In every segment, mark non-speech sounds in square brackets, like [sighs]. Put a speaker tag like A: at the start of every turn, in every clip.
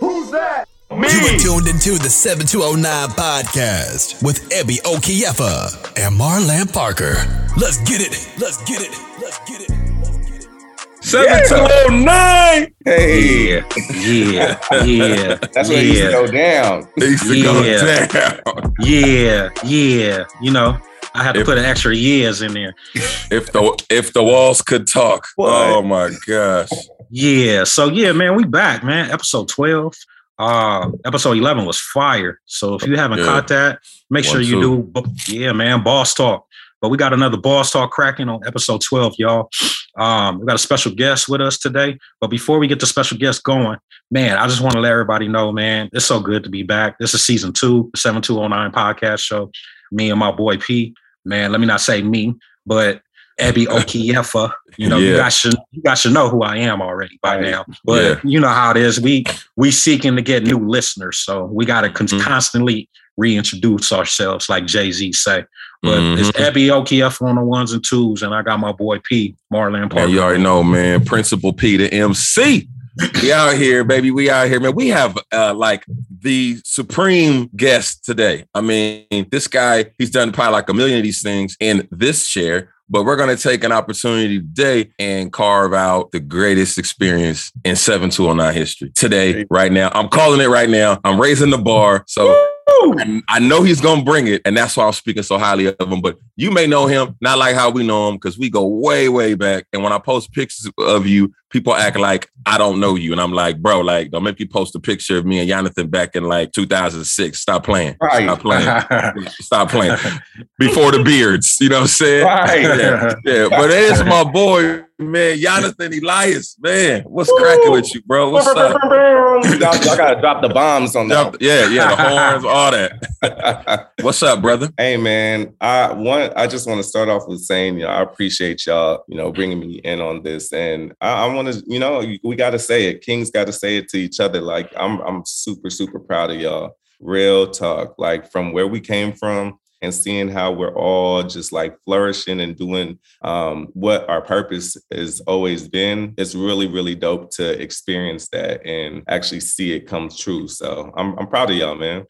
A: Who's that? Me.
B: You are tuned into the 7209 podcast with Ebi Okiyefa and Marlan Parker. Let's get it. Let's get it. Let's get it. Let's
A: 7209.
C: Hey,
D: Yeah, yeah, yeah.
C: that's where you
D: yeah,
C: go down.
A: They used to go down.
D: yeah, yeah. You know, I had to
A: If-
D: put an extra years in there.
A: If the if the walls could talk.
C: What?
A: Oh my gosh.
D: Yeah. So yeah, man, we back, man. Episode 12. Uh episode 11 was fire. So if you haven't
A: Yeah.
D: caught that, make sure you
A: two.
D: do. Yeah, man, boss talk. But we got another boss talk cracking on episode 12, y'all. Um, we got a special guest with us today. But before we get the special guest going, man, I just want to let everybody know, man, it's so good to be back. This is season two, the 7209 podcast show. Me and my boy P. Man, let me not say me, but Ebi [laughs] Okiyefa. You know, you guys should you guys should know who I am already by
C: Right.
D: now. But
A: Yeah.
D: you know how it is. We we seeking to get new listeners, so we got to
A: Mhm.
D: constantly reintroduce ourselves, like Jay Z say. But it's
A: Mhm.
D: Ebi Okiyefa on the ones and twos, and I got my boy P. Marlan Parker.
A: Man, you already know, man. Principal P the MC. We out here, baby. We out here, man. We have uh, like the supreme guest today. I mean, this guy, he's done probably like a million of these things in this chair, but we're going to take an opportunity today and carve out the greatest experience in 7209 history today, right now. I'm calling it right now. I'm raising the bar. So I, I know he's gonna bring it, and that's why I'm speaking so highly of him. But you may know him, not like how we know him, because we go way, way back. And when I post pictures of you, people act like I don't know you, and I'm like, bro, like, don't make me post a picture of me and Yonathan back in like 2006. Stop playing.
C: Right.
A: Stop playing. [laughs] Stop playing. Before the beards, you know what I'm saying?
C: Right.
A: Yeah, yeah. But it is my boy, man, Yonathan Elias. Man, what's cracking with you, bro? What's up?
C: y'all gotta drop the bombs on that.
A: Yeah, yeah, the horns, all that. [laughs] What's up, brother?
C: hey man, I want I just want to start off with saying, you know, I appreciate y'all, you know, bringing me in on this, and I, I want to, you know, we got to say it. Kings got to say it to each other. Like I'm, I'm super, super proud of y'all. Real talk, like from where we came from. And seeing how we're all just like flourishing and doing um, what our purpose has always been, it's really, really dope to experience that and actually see it come true. So I'm, I'm proud of y'all, man.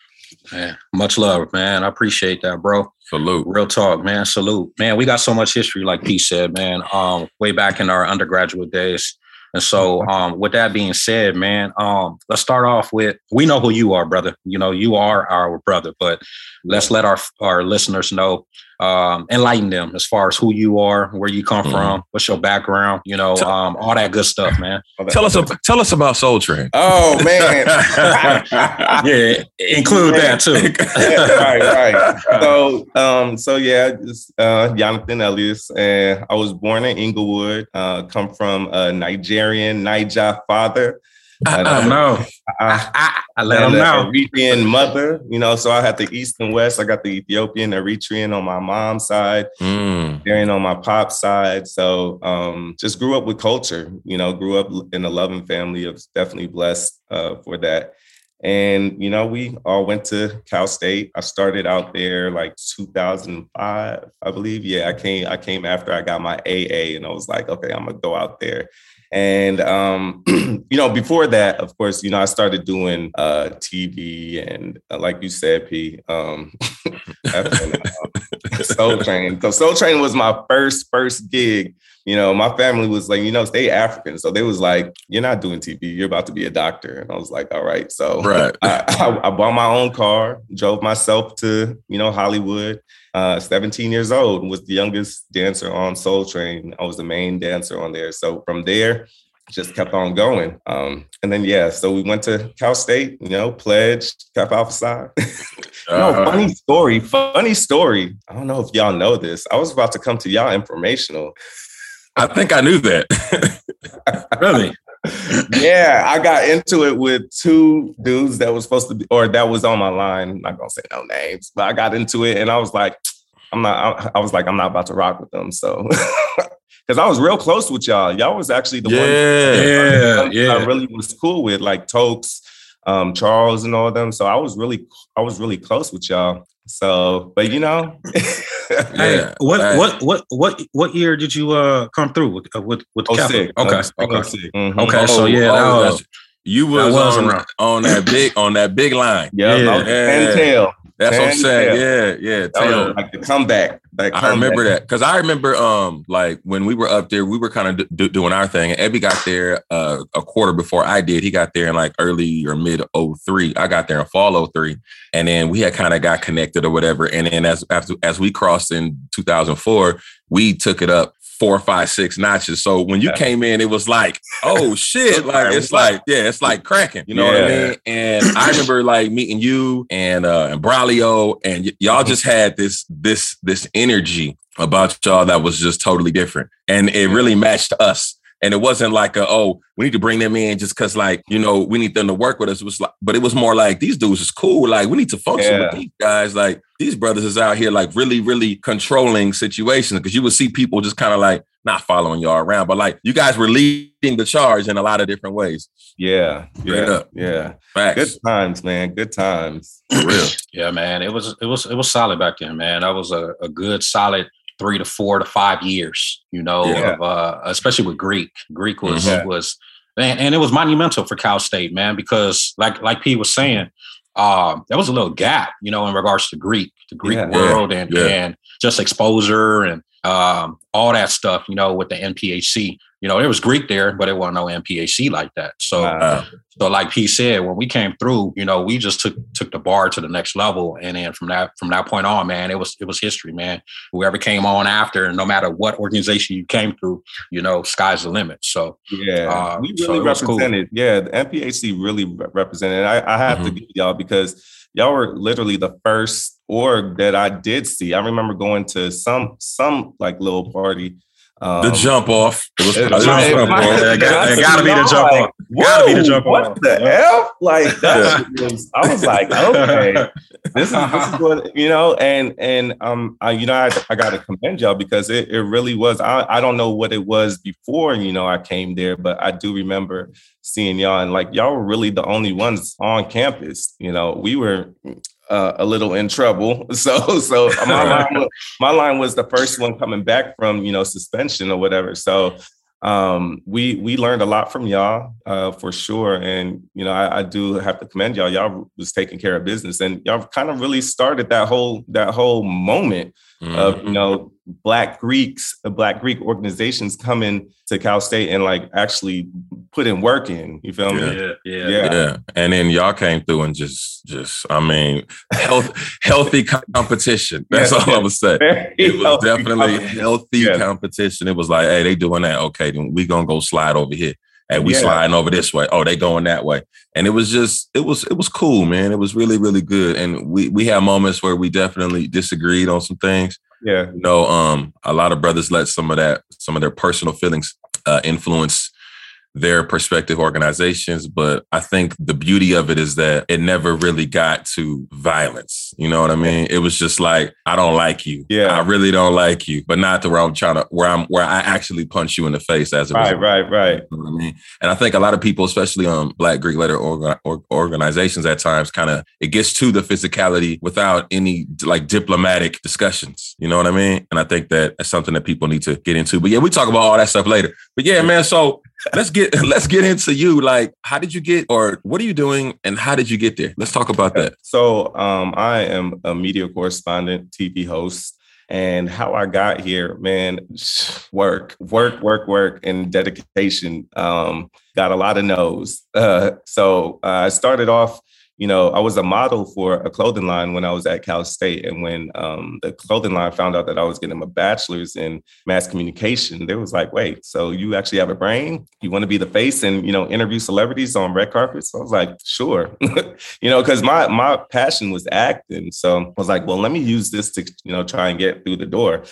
D: Man, much love, man. I appreciate that, bro.
A: Salute.
D: Real talk, man. Salute, man. We got so much history, like P said, man. Um, way back in our undergraduate days. And so, um, with that being said, man, um, let's start off with we know who you are, brother. You know, you are our brother, but let's let our our listeners know, um, enlighten them as far as who you are, where you come
A: Mhm.
D: from, what's your background, you know, um, all that good stuff, man. [laughs]
A: Tell us, ab- tell us about Soul Train.
C: Oh man. [laughs]
D: yeah, include that too.
C: Yeah, [laughs] right, right. So, um, so yeah, just, uh, Yonathan Elias, and I was born in Inglewood. Uh, come from a Nigerian Niger father.
D: I don't know.
C: Uh,
D: I, I let them know.
C: Eritrean mother, you know, so I had the East and West. I got the Ethiopian, Eritrean on my mom's side,
A: Mm.
C: On my pop side. So um, just grew up with culture, you know, grew up in a loving family. I was definitely blessed uh, for that. And, you know, we all went to Cal State. I started out there like 2005, I believe. Yeah, I came, I came after I got my AA and I was like, okay, I'm gonna go out there. And um, [clears throat] you know, before that, of course, you know, I started doing uh, TV and uh, like you said, P, um, [laughs] uh, [laughs] Soul Train. So Soul Train was my first first gig. You know, my family was like, you know, stay African, so they was like, "You're not doing TV. You're about to be a doctor." And I was like, "All right." So
A: Right. [laughs]
C: I, I, I bought my own car, drove myself to you know Hollywood. Uh, 17 years old, was the youngest dancer on Soul Train. I was the main dancer on there. So from there, just kept on going. Um, and then yeah, so we went to Cal State, you know, pledged, Kappa Alpha Psi. no,
A: Uh-huh.
C: funny story, funny story. I don't know if y'all know this. I was about to come to y'all informational.
A: I think I knew that. [laughs]
D: Really?
C: yeah, I got into it with two dudes that was supposed to be, or that was on my line. I'm not gonna say no names, but I got into it and I was like, I'm not, I, I was like, I'm not about to rock with them. So, [laughs] because I was real close with y'all. Y'all was actually the
A: yeah.
C: one
D: Yeah,
C: I
D: yeah.
C: really was cool with, like Tokes, um, Charles, and all of them. So I was really, I was really close with y'all. So, but you know, [laughs] [laughs]
D: Hey, what
A: Hey.
D: what what what what year did you uh come through with uh, with with the
C: Oh,
D: Kappa?
C: sick.
D: Okay,
C: Oh,
D: okay.
C: sick. Mhm.
D: Okay, so yeah, that was-
A: you was,
D: was
A: on,
D: around.
A: on that big on that big line.
C: Yeah,
D: Yeah.
C: yeah. and tail.
A: That's what I'm saying.
C: tail.
A: Yeah, yeah. Tail.
C: like the comeback. That
A: I remember that because I remember um like when we were up there, we were kind of d- doing our thing. And Ebi got there uh, a quarter before I did. He got there in like early or mid 03. I got there in fall 03. and then we had kind of got connected or whatever. And then as after as we crossed in 2004, we took it up four, five, six notches. So when you
C: Yeah.
A: came in, it was like, oh [laughs] shit, like it's like yeah, it's like cracking. You know what I mean? And I remember like meeting you and uh and Braulio, and y- y'all just had this this this energy about y'all that was just totally different, and it really matched us. And it wasn't like a, oh, we need to bring them in just because like, you know, we need them to work with us. It was like, but it was more like these dudes is cool. Like we need to function with these guys. Like these brothers is out here like really, really controlling situations. Cause you would see people just kind of like not following y'all around, but like you guys were leading the charge in a lot of different ways.
C: Yeah,
A: Straight
C: yeah,
A: up.
C: yeah.
A: Facts.
C: Good times, man. Good times.
A: For real.
D: Yeah, man. It was it was it was solid back then, man. That was a, a good solid three to four to five years, you know,
C: Yeah.
D: of, uh, especially with Greek. Greek was
C: Mhm.
D: was and, and it was monumental for Cal State, man, because like like P was saying, um, there was a little gap, you know, in regards to Greek, the Greek
C: Yeah.
D: world and
A: Yeah.
D: and just exposure and um, all that stuff, you know, with the NPHC. You know, there was Greek there, but it wasn't no NPHC like that. So
C: Wow.
D: So like he said, when we came through, you know, we just took took the bar to the next level. And then from that from that point on, man, it was it was history, man. Whoever came on after, no matter what organization you came through, you know, sky's the limit. So
C: Yeah,
D: Uh,
C: we really
D: it was cool.
C: represented. Yeah, the NPHC really re- represented. I, I have to
A: Mhm.
C: give y'all because y'all were literally the first org that I did see. I remember going to some some like little party. Um,
A: the jump off. It was
C: it-
A: it jump
C: it-
A: off. [laughs]
D: It got- it gotta be the jump
C: like,
D: off. Gotta be the
C: whoa,
D: jump
C: what
D: off.
C: the
D: Yeah.
C: F? Like that shit was, I was like, okay, this is this is [laughs] what you know, and and um, I, you know, I, I got to commend y'all because it, it really was. I I don't know what it was before, you know, I came there, but I do remember seeing y'all, and like y'all were really the only ones on campus. You know, we were. Uh, a little in trouble, [laughs] so so my [laughs] line, was, my line was the first one coming back from you know suspension or whatever. So um we we learned a lot from y'all uh for sure. And you know I, I do have to commend y'all. Y'all was taking care of business and y'all kind of really started that whole that whole moment of
A: Mhm.
C: you know black greeks uh, black greek organizations coming to cal state and like actually putting work in you feel me
D: yeah, yeah.
C: Yeah.
A: Yeah, and then y'all came through and just, just, I mean, health, [laughs] healthy competition. That's
C: Yeah,
A: all
C: yeah.
A: I would say.
C: Very
A: It was
C: healthy
A: definitely
C: competition.
A: healthy
C: Yeah.
A: competition. It was like, hey, they doing that. Okay, then we gonna go slide over here. And we
C: Yeah.
A: sliding over this way. Oh, they going that way. And it was just, it was, it was cool, man. It was really, really good. And we we had moments where we definitely disagreed on some things.
C: yeah
A: You know, um, a lot of brothers let some of that, some of their personal feelings uh, influence their prospective organizations. But I think the beauty of it is that it never really got to violence. You know what I mean? It was just like, I don't like you.
C: Yeah.
A: I really don't like you, but not to where I'm trying to, where I'm, where I actually punch you in the face as a
C: right
A: result.
C: right right
A: You know what I mean? And I think a lot of people, especially um Black Greek letter orga- or, organizations, at times kind of it gets to the physicality without any like diplomatic discussions. You know what I mean? And I think that that's something that people need to get into. But yeah, we talk about all that stuff later. But yeah, man. So let's get [laughs] let's get into you. Like, how did you get, or what are you doing, and how did you get there? Let's talk about that.
C: So um, I am a media correspondent, TV host, and how I got here, man, [sighs] work, work, work, work, and dedication. Um, got a lot of no's. [laughs] Uh, so uh, I started off. You know, I was a model for a clothing line when I was at Cal State, and when um, the clothing line found out that I was getting my bachelor's in mass communication, they was like, "Wait, so you actually have a brain? You want to be the face and you know interview celebrities on red carpets?" I was like, "Sure." [laughs] you know, because my my passion was acting. So I was like, well, let me use this to you know try and get through the door.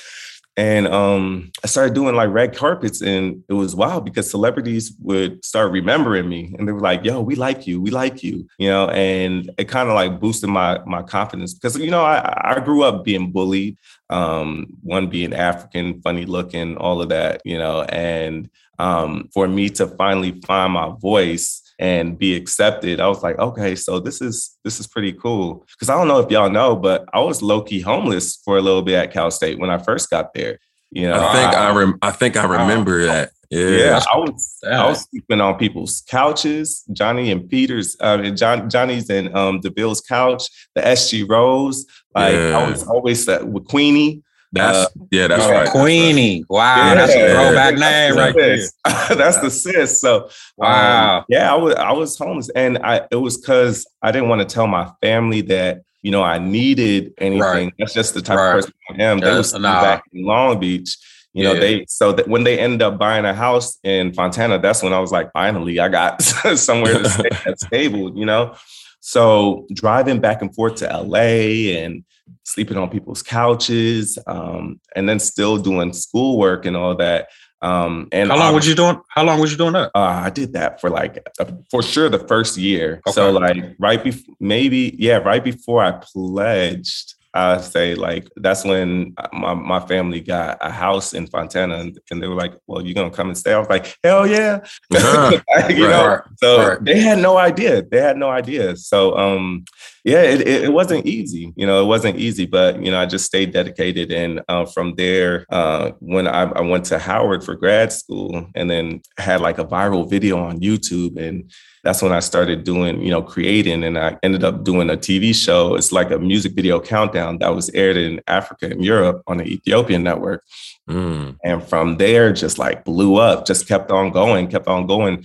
C: And um, I started doing like red carpets, and it was wild because celebrities would start remembering me, and they were like, "Yo, we like you, we like you," you know. And it kind of like boosted my my confidence because you know I I grew up being bullied, um, one being African, funny looking, all of that, you know. And um, for me to finally find my voice and be accepted. I was like, okay, so this is this is pretty cool. Because I don't know if y'all know, but I was low key homeless for a little bit at Cal State when I first got there. You know,
A: I think I rem- I think I remember that. Yeah,
C: yeah, I was I was sleeping on people's couches, Johnny and Peter's, uh, John Johnny's and um Deville's couch, the SG Rose. Like yeah. I was always uh, with Queenie.
A: That's uh, yeah, that's right.
D: Queenie. Wow, yeah, that's a throwback name right there. [laughs]
C: that's the sis. So um, wow. Um, yeah, I was I was homeless, and I it was because I didn't want to tell my family that you know I needed anything. Right. That's just the type right. of person I am. They was nah. back in Long Beach you know, yeah. they so that when they ended up buying a house in Fontana, that's when I was like, finally, I got [laughs] somewhere to stay [laughs] that's stable, you know. So driving back and forth to LA and sleeping on people's couches, um, and then still doing schoolwork and all that. Um, and
D: how long was you doing? How long was you doing that?
C: Uh, I did that for like uh, for sure the first year. Okay. So like right before, maybe yeah, right before I pledged. I say like that's when my, my family got a house in Fontana and, and they were like, well, you're gonna come and stay. I was like, hell yeah. [laughs] Uh-huh. you right. know, so right. they had no idea. They had no idea. So um yeah, it, it, it, wasn't easy. You know, it wasn't easy, but you know, I just stayed dedicated. And uh, from there, uh, when I, I went to Howard for grad school and then had like a viral video on YouTube and that's when I started doing, you know, creating and I ended up doing a TV show. It's like a music video countdown that was aired in Africa and Europe on the Ethiopian network. Mm. And from there, just like blew up, just kept on going, kept on going.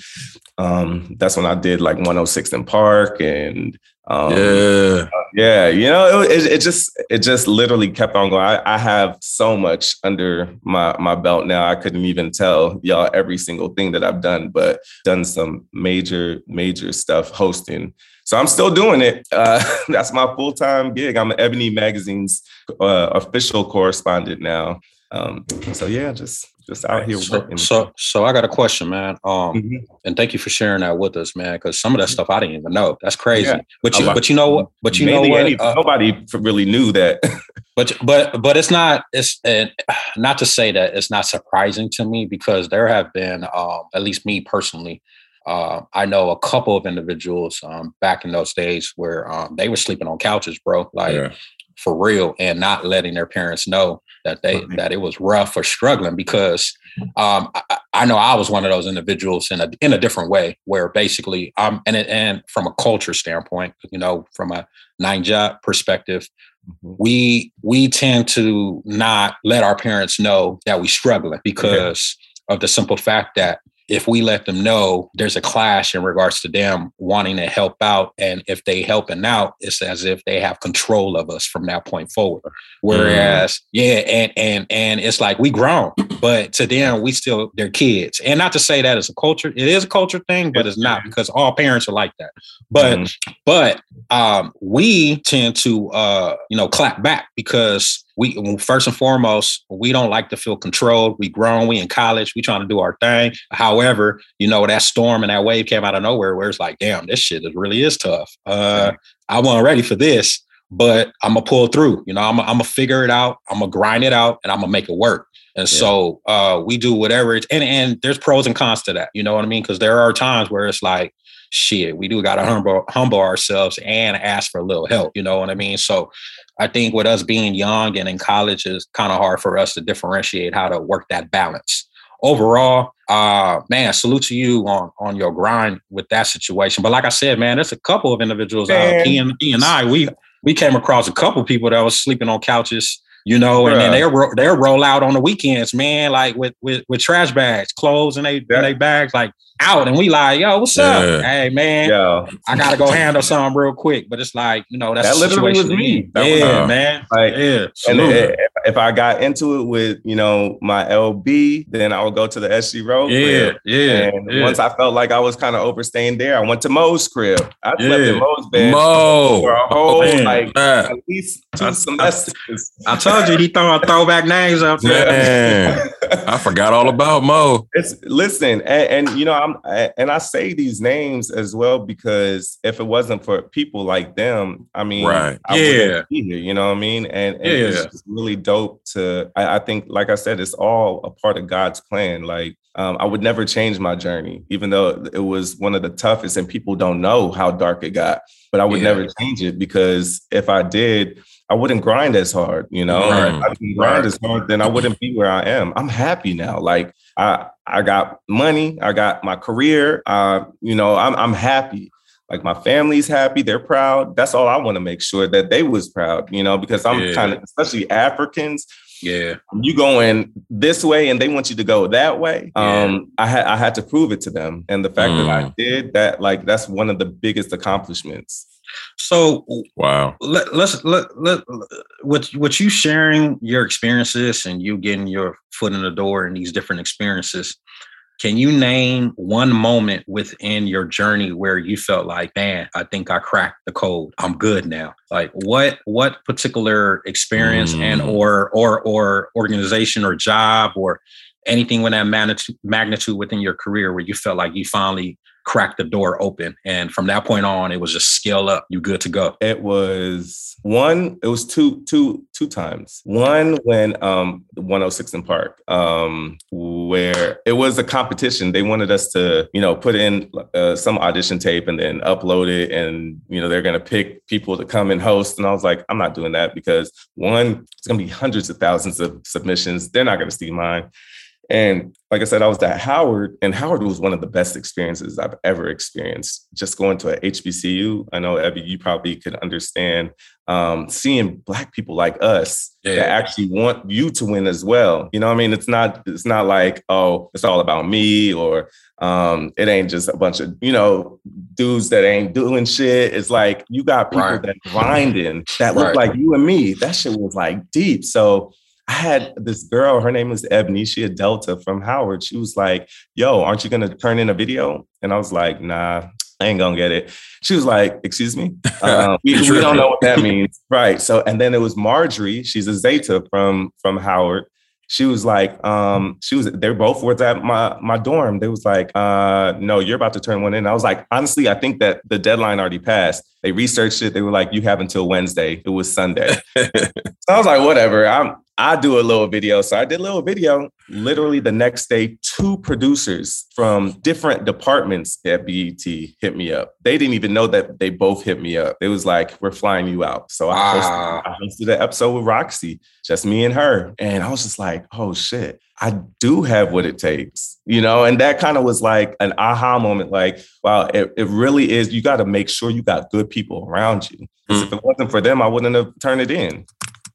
C: Um, that's when I did like 106 & Park and um, yeah, yeah. You know, it, it, it, just it just literally kept on going. I, I, have so much under my my belt now. I couldn't even tell y'all every single thing that I've done, but done some major major stuff hosting. So I'm still doing it. Uh, [laughs] that's my full time gig. I'm Ebony Magazine's uh, official correspondent now. Um, so yeah, just just out here
D: so,
C: working.
D: So, so I got a question, man. Um, mm-hmm. and thank you for sharing that with us, man. Because some of that stuff I didn't even know. That's crazy. Yeah, but you, but you know what? But you know what? Any,
C: uh, nobody really knew that. [laughs]
D: but but but it's not. It's uh, [sighs] not to say that it's not surprising to me because there have been, um, at least me personally. Uh, I know a couple of individuals um, back in those days where um, they were sleeping on couches, bro. Like yeah for real and not letting their parents know that they right. that it was rough or struggling because um, I, I, know I was one of those individuals in a in a different way where basically um and it, and from a culture standpoint, you know, from a Naija perspective, mm-hmm. we we tend to not let our parents know that we struggling because of the simple fact that if we let them know there's a clash in regards to them wanting to help out. And if they helping out it's as if they have control of us from that point forward. Whereas mm. yeah and and and it's like we grown [clears throat] but to them we still they're kids. And not to say that it's a culture it is a culture thing but it's not because all parents are like that. But mm. but um we tend to uh you know clap back because we first and foremost we don't like to feel controlled. We grown we in college we trying to do our thing. However you know that storm and that wave came out of nowhere where it's like damn this shit is, really is tough. Uh, i wasn't ready for this but i'm gonna pull through. You know i'm gonna figure it out i'm gonna grind it out and i'm gonna make it work. And yeah. so uh, we do whatever it's and, and there's pros and cons to that you know what i mean? Because there are times where it's like shit, we do got to humble, humble ourselves and ask for a little help. You know what I mean? So I think with us being young and in college is kind of hard for us to differentiate how to work that balance. Overall, uh, man, salute to you on on your grind with that situation. But like I said, man, there's a couple of individuals. Uh, he and he and I, we we came across a couple people that was sleeping on couches you know, and then they'll they'll roll out on the weekends, man, like with with with trash bags, clothes and they yeah. they bags, like out, and we like, yo, what's yeah. up? Hey, man, yo. I gotta go handle something real quick, but it's like, you know, that's
C: that literally was me.
D: That yeah, was, man, like, yeah.
C: And if, if I got into it with you know my LB, then I would go to the SG Road.
D: Yeah, crib. yeah.
C: And
D: yeah.
C: once I felt like I was kind of overstaying there, I went to Mo's crib. I yeah. slept in Mo's bed
A: Mo.
C: for a oh, whole oh, like at least two semesters.
D: I told you he throwing throwback names out there. [laughs] [laughs]
A: I forgot all about Mo.
C: It's listen, and, and, you know, I'm and I say these names as well because if it wasn't for people like them, I mean,
A: right?
C: I yeah, be here, you know what I mean? And, and yeah. it's really dope to. I, I think, like I said, it's all a part of God's plan. Like um, I would never change my journey, even though it was one of the toughest and people don't know how dark it got. But I would yeah. never change it because if I did, I wouldn't grind as hard, you know. Right. I didn't grind right. as hard, then I wouldn't be where I am. I'm happy now. Like I I got money, I got my career. Uh, you know, I'm I'm happy. Like my family's happy, they're proud. That's all I want to make sure that they was proud, you know, because I'm yeah. kind of especially Africans.
A: Yeah.
C: You going this way and they want you to go that way. Yeah. Um, I had I had to prove it to them. And the fact mm. that I mm. did that, like that's one of the biggest accomplishments.
D: So
A: wow.
D: Let, let's let, let with with you sharing your experiences and you getting your foot in the door and these different experiences. Can you name one moment within your journey where you felt like, man, I think I cracked the code. I'm good now. Like what what particular experience mm. and or or or organization or job or anything with that magnitude magnitude within your career where you felt like you finally cracked the door open. And from that point on, it was just scale up. You good to go.
C: It was one, it was two, two, two times. One when um 106 & Park, um, where it was a competition. They wanted us to, you know, put in uh, some audition tape and then upload it. And, you know, they're gonna pick people to come and host. And I was like, I'm not doing that because one, it's gonna be hundreds of thousands of submissions. They're not gonna see mine. And like I said, I was at Howard, and Howard was one of the best experiences I've ever experienced. Just going to a HBCU, I know Ebi, you probably could understand um, seeing Black people like us yeah. that actually want you to win as well. You know, I mean, it's not it's not like oh, it's all about me or um, it ain't just a bunch of you know dudes that ain't doing shit. It's like you got people right. that grinding that look right. like you and me. That shit was like deep. So I had this girl, her name was Ebony. She had Delta from Howard. She was like, Yo, aren't you gonna turn in a video? And I was like, Nah, I ain't gonna get it. She was like, Excuse me? Um, [laughs] we, we, don't know what that means. right. So, and then it was Marjorie. She's a Zeta from from Howard. She was like, um, she was, They're both were at my my dorm. They was like, uh, no, you're about to turn one in. I was like, honestly, I think that the deadline already passed. They researched it. They were like, you have until Wednesday. It was Sunday. [laughs] so I was like, whatever. I'm I do a little video. So I did a little video. Literally the next day, two producers from different departments at BET hit me up. They didn't even know that they both hit me up. It was like, we're flying you out. So I hosted, ah. I hosted an episode with Rocsi, just me and her. And I was just like, oh shit, I do have what it takes, you know? And that kind of was like an aha moment like, wow, it, it really is. You got to make sure you got good people around you. Because mm. if it wasn't for them, I wouldn't have turned it in.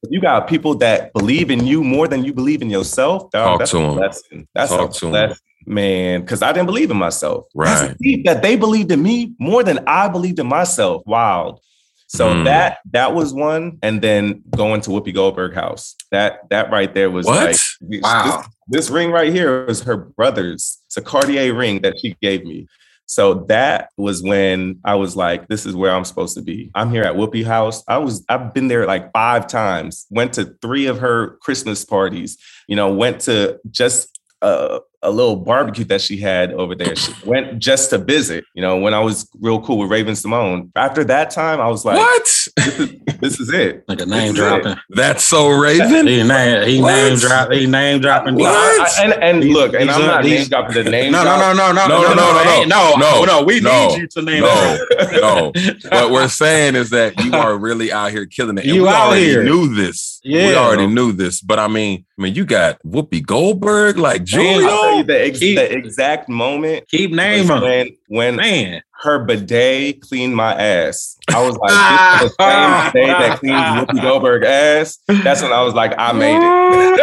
C: You got people that believe in you more than you believe in yourself,
A: dog,
C: that's
A: to
C: a
A: them.
C: lesson. That's
A: Talk
C: a lesson, man. Because I didn't believe in myself.
A: Right.
C: That they believed in me more than I believed in myself. Wow. So mm. that that was one, and then going to Whoopi Goldberg house. That that right there was
A: what?
C: like
A: wow.
C: This, this ring right here was her brother's. It's a Cartier ring that she gave me. So that was when I was like, this is where I'm supposed to be. I'm here at Whoopi House. I was, I've been there like five times, went to three of her Christmas parties, you know, went to just uh, a little barbecue that she had over there. She went just to visit, you know, when I was real cool with Raven-Symoné. After that time, I was like,
A: What?
C: This is, this is it.
D: Like a name dropping.
A: That's so Raven.
D: He name he name drop he name dropping.
C: What? I, and and look, and I'm not name dropping the name.
D: No, no, no, no, no,
A: no, no, no,
D: no, no, no. We need you to name.
A: No, no. [laughs] What we're saying is that you are really out here killing it.
D: You out here.
A: Knew this. Yeah, we already knew this. But I mean, I mean, you got Whoopi Goldberg, like Julio.
C: The, ex- the exact moment.
D: Keep naming
C: when when
D: man
C: her bidet cleaned my ass. I was like, this is the [laughs] same bidet that cleans Whoopi Goldberg ass. That's when I was like, I made
D: it.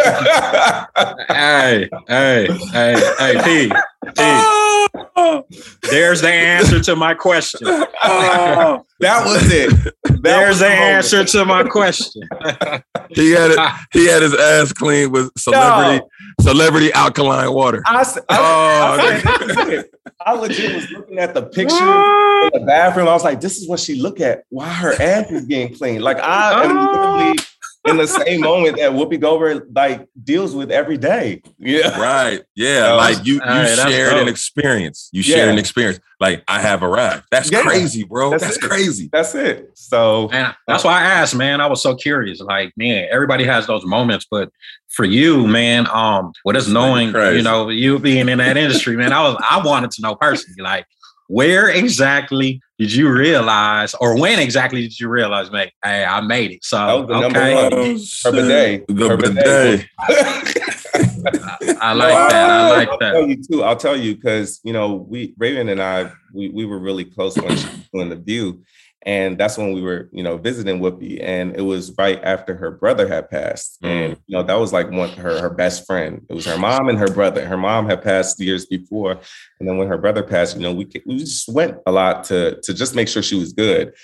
D: [laughs] hey, hey, hey, hey, P, P. Oh. There's the answer to my question.
C: Oh, that was it. That
D: There's
C: was
D: the, the answer to my question. [laughs]
A: he had it. [laughs] He had his ass cleaned with celebrity no. celebrity alkaline water.
C: I, I, oh, I, I legit was looking at the picture in the bathroom. I was like, this is what she look at. Why her ass is getting clean. Like I oh. literally in the same moment that Whoopi Goldberg like deals with every day. Yeah.
A: Right. Yeah. like you you
D: right,
A: shared an experience. You shared an experience. Like I have arrived. That's
C: Yeah.
A: crazy, bro. That's,
C: That's
A: crazy.
C: That's it. So
D: And that's why I asked, man. I was so curious. Like, man, everybody has those moments, but for you, man, um, with us knowing,
A: crazy.
D: you know, you being in that industry, man, I was I wanted to know personally, like, where exactly did you realize, or when exactly did you realize, man, hey, I made it? So
C: That was the number
D: okay,
C: one.
A: Oh,
C: Her bidet.
A: The
C: Her
A: bidet.
D: I like that. I like
C: I'll
D: that.
C: tell you too. I'll tell you because you know we Raven and I we we were really close when she was doing the View, and that's when we were you know visiting Whoopi, and it was right after her brother had passed, and you know that was like one her her best friend. It was her mom and her brother. Her mom had passed years before, and then when her brother passed, you know we we just went a lot to to just make sure she was good.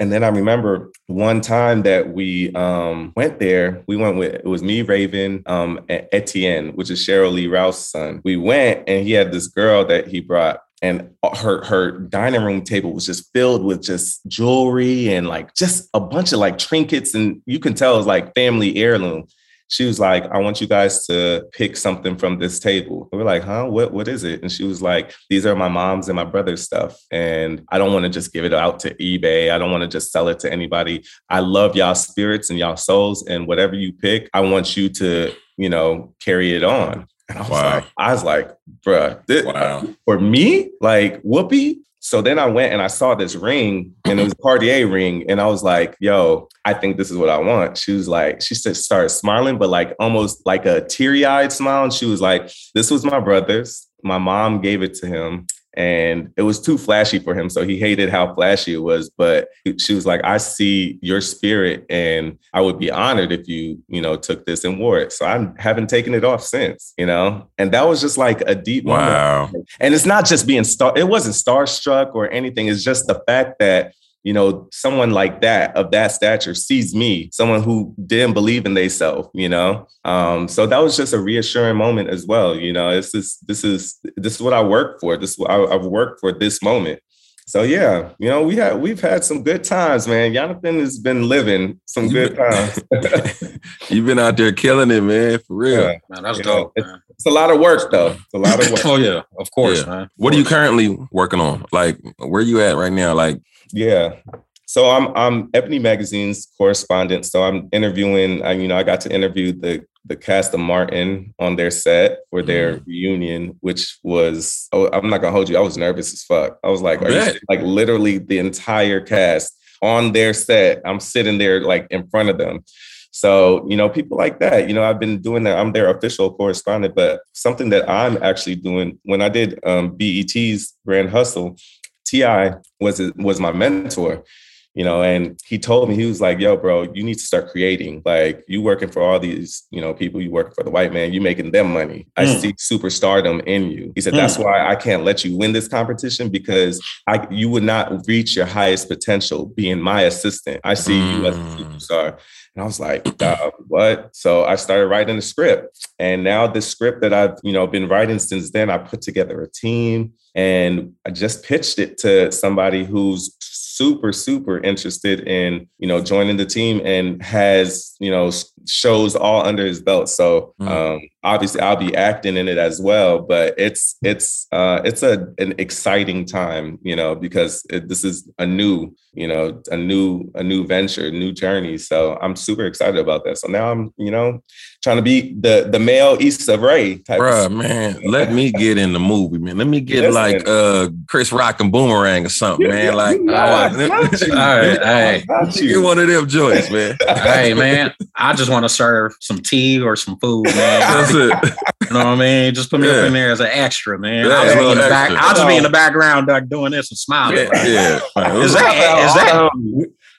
C: And then I remember one time that we um, went there. We went with it was me, Raven, um, and Etienne, which is Sheryl Lee Ralph's son. We went, and he had this girl that he brought, and uh, her her dining room table was just filled with just jewelry and like just a bunch of like trinkets, and you can tell it was like family heirloom. She was like, "I want you guys to pick something from this table." We're like, "Huh? What? What is it?" And she was like, "These are my mom's and my brother's stuff, and I don't want to just give it out to eBay. I don't want to just sell it to anybody. I love y'all spirits and y'all souls, and whatever you pick, I want you to, you know, carry it on." And I was
A: Wow.
C: like, I was like, bruh, this,
A: Wow.
C: for me, like whoopee. So then I went and I saw this ring and it was a Cartier ring. And I was like, yo, I think this is what I want. She was like, she started smiling, but like almost like a teary eyed smile. And she was like, this was my brother's. My mom gave it to him and it was too flashy for him. So he hated how flashy it was. But she was like, I see your spirit and I would be honored if you, you know, took this and wore it. So I haven't taken it off since, you know? And that was just like a deep moment.
A: Wow.
C: And it's not just being star, it wasn't starstruck or anything. It's just the fact that, you know, someone like that of that stature sees me, someone who didn't believe in themselves, you know. Um, so that was just a reassuring moment as well. You know, this is this is this is what I work for. This is what I, I've worked for this moment. So yeah, you know, we had we've had some good times, man. Yonathan has been living some good times. [laughs]
A: You've been out there killing it, man. For real.
C: Yeah.
D: Man, that's
C: Yeah.
D: dope. Man.
C: It's a lot of work though. It's a lot of work. [laughs]
D: Oh yeah, of course,
A: Yeah.
D: man.
A: What are you currently working on? Like, where you at right now? Like,
C: Yeah. So I'm I'm Ebony Magazine's correspondent. So I'm interviewing. I, you know, I got to interview the the cast of Martin on their set for their mm. reunion, which was. Oh, I'm not gonna hold you. I was nervous as fuck. I was like, are you like literally the entire cast on their set. I'm sitting there like in front of them. So, you know, people like that, you know, I've been doing that. I'm their official correspondent, but something that I'm actually doing when I did um, BET's Grand Hustle, T.I. was was my mentor, you know, and he told me he was like, "Yo, bro, you need to start creating. Like, you working for all these, you know, people. You working for the white man. You making them money. I
D: Mm.
C: see superstardom in you." He said, "That's why I can't let you win this competition because I you would not reach your highest potential being my assistant. I see you as a
A: Mm.
C: superstar." And I was like, uh, "What?" So I started writing the script, and now the script that I've you know been writing since then, I put together a team and I just pitched it to somebody who's super super interested in you know joining the team and has you know shows all under his belt so
A: Mm.
C: um obviously i'll be acting in it as well but it's it's uh it's a an exciting time you know because it, this is a new you know a new a new venture new journey so i'm super excited about that so now i'm you know trying to be the the male Issa Rae type
A: bruh,
C: of
A: man, let me get in the movie, man. Let me get
C: Listen.
A: like uh Chris Rock and Boomerang or something, man. Like,
C: You know
A: I
C: I [laughs]
A: want-
C: got you.
D: All right, hey.
C: I got
A: one of them joints, man.
D: hey man, I just want to serve some tea or some food, man. [laughs]
A: That's it.
D: You know what I mean? Just put me
A: Yeah.
D: up in there as an extra, man.
A: Yeah,
D: I'll, just be in the back. I'll just be in the background like, doing this and smiling.
A: Yeah, yeah.
D: Is that is that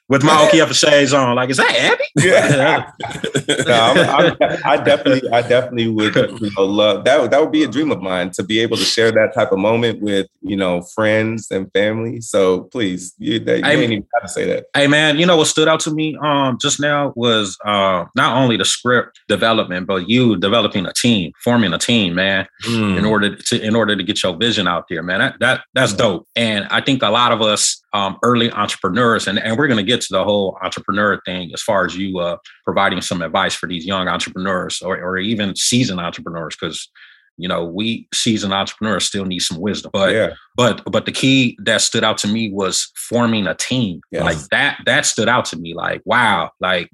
D: with my [laughs] Okiyefa shades on? Like, is that Abby? [laughs]
C: Yeah. [laughs] no, I'm, I'm, I definitely, I definitely would you know, love that. That would be a dream of mine to be able to share that type of moment with you know friends and family. So please, you, that, you
D: I-
C: ain't even got to say that.
D: Hey man, you know what stood out to me um just now was uh not only the script development, but you developing a team, forming a team, man,
A: Mm.
D: in order to in order to get your vision out there, man. That that that's dope. And I think a lot of us um, early entrepreneurs, and, and we're going to get to the whole entrepreneur thing as far as you uh, providing some advice for these young entrepreneurs or, or even seasoned entrepreneurs, because you know we seasoned entrepreneurs still need some wisdom. But yeah. but but the key that stood out to me was forming a team. Yes. Like that that stood out to me. Like wow, like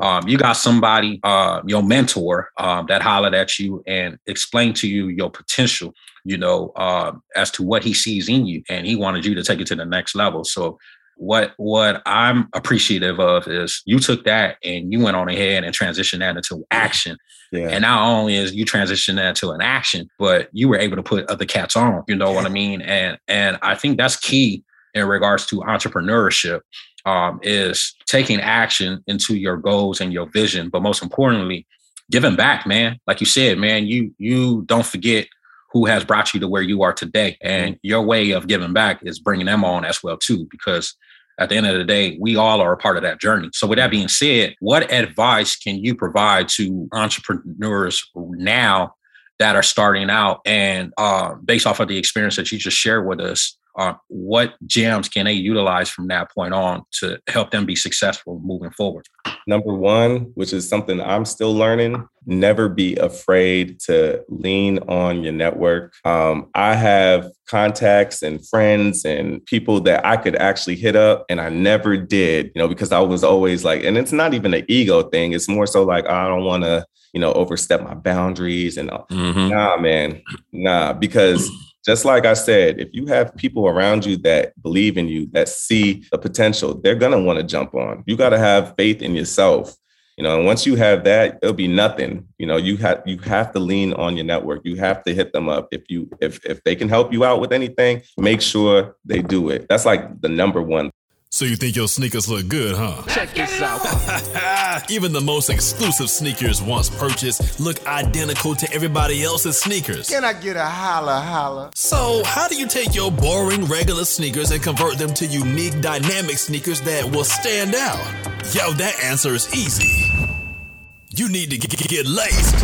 D: um, you got somebody, uh, your mentor um, that hollered at you and explained to you your potential you know, uh, as to what he sees in you, and he wanted you to take it to the next level. So what what I'm appreciative of is you took that and you went on ahead and transitioned that into action. Yeah. And not only is you transitioned that to an action, but you were able to put other cats on. You know what I mean? And and I think that's key in regards to entrepreneurship. Um, is taking action into your goals and your vision, but most importantly, giving back, man. Like you said, man, you you don't forget who has brought you to where you are today. And your way of giving back is bringing them on as well too, because at the end of the day, we all are a part of that journey. So, with that being said, what advice can you provide to entrepreneurs now that are starting out and uh, based off of the experience that you just shared with us? Uh, what gems can they utilize from that point on to help them be successful moving forward?
C: Number one, which is something I'm still learning, never be afraid to lean on your network. Um, I have contacts and friends and people that I could actually hit up, and I never did, you know, because I was always like, and it's not even an ego thing. It's more so like, I don't want to, you know, overstep my boundaries and mm-hmm. nah, man, nah, because just like I said, if you have people around you that believe in you, that see the potential, they're going to want to jump on. You got to have faith in yourself. You know, and once you have that, it'll be nothing. You know, you have you have to lean on your network. You have to hit them up. If you if if they can help you out with anything, make sure they do it. That's like the number one
B: so you think your sneakers look good, huh? Check this out. Even the most exclusive sneakers once purchased look identical to everybody else's sneakers.
E: Can I get a holla holla?
B: So, how do you take your boring regular sneakers and convert them to unique dynamic sneakers that will stand out? Yo, that answer is easy. You need to get, get laced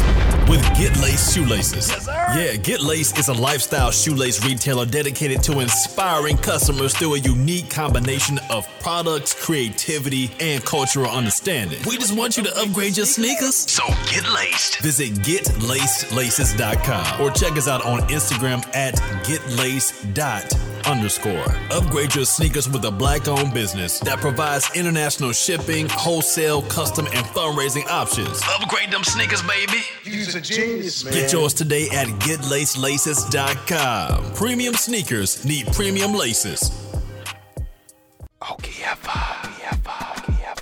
B: with Get Lace Shoelaces. Yes, yeah, Get Lace is a lifestyle shoelace retailer dedicated to inspiring customers through a unique combination of products, creativity, and cultural understanding. We just want you to upgrade your sneakers. So get laced. Visit getlacedlaces.com or check us out on Instagram at getlace.com underscore. Upgrade your sneakers with a black owned business that provides international shipping, wholesale, custom, and fundraising options. Upgrade them sneakers, baby. Use a genius, man. Get yours today at getlacelaces.com. Premium sneakers need premium laces. Okiyefa.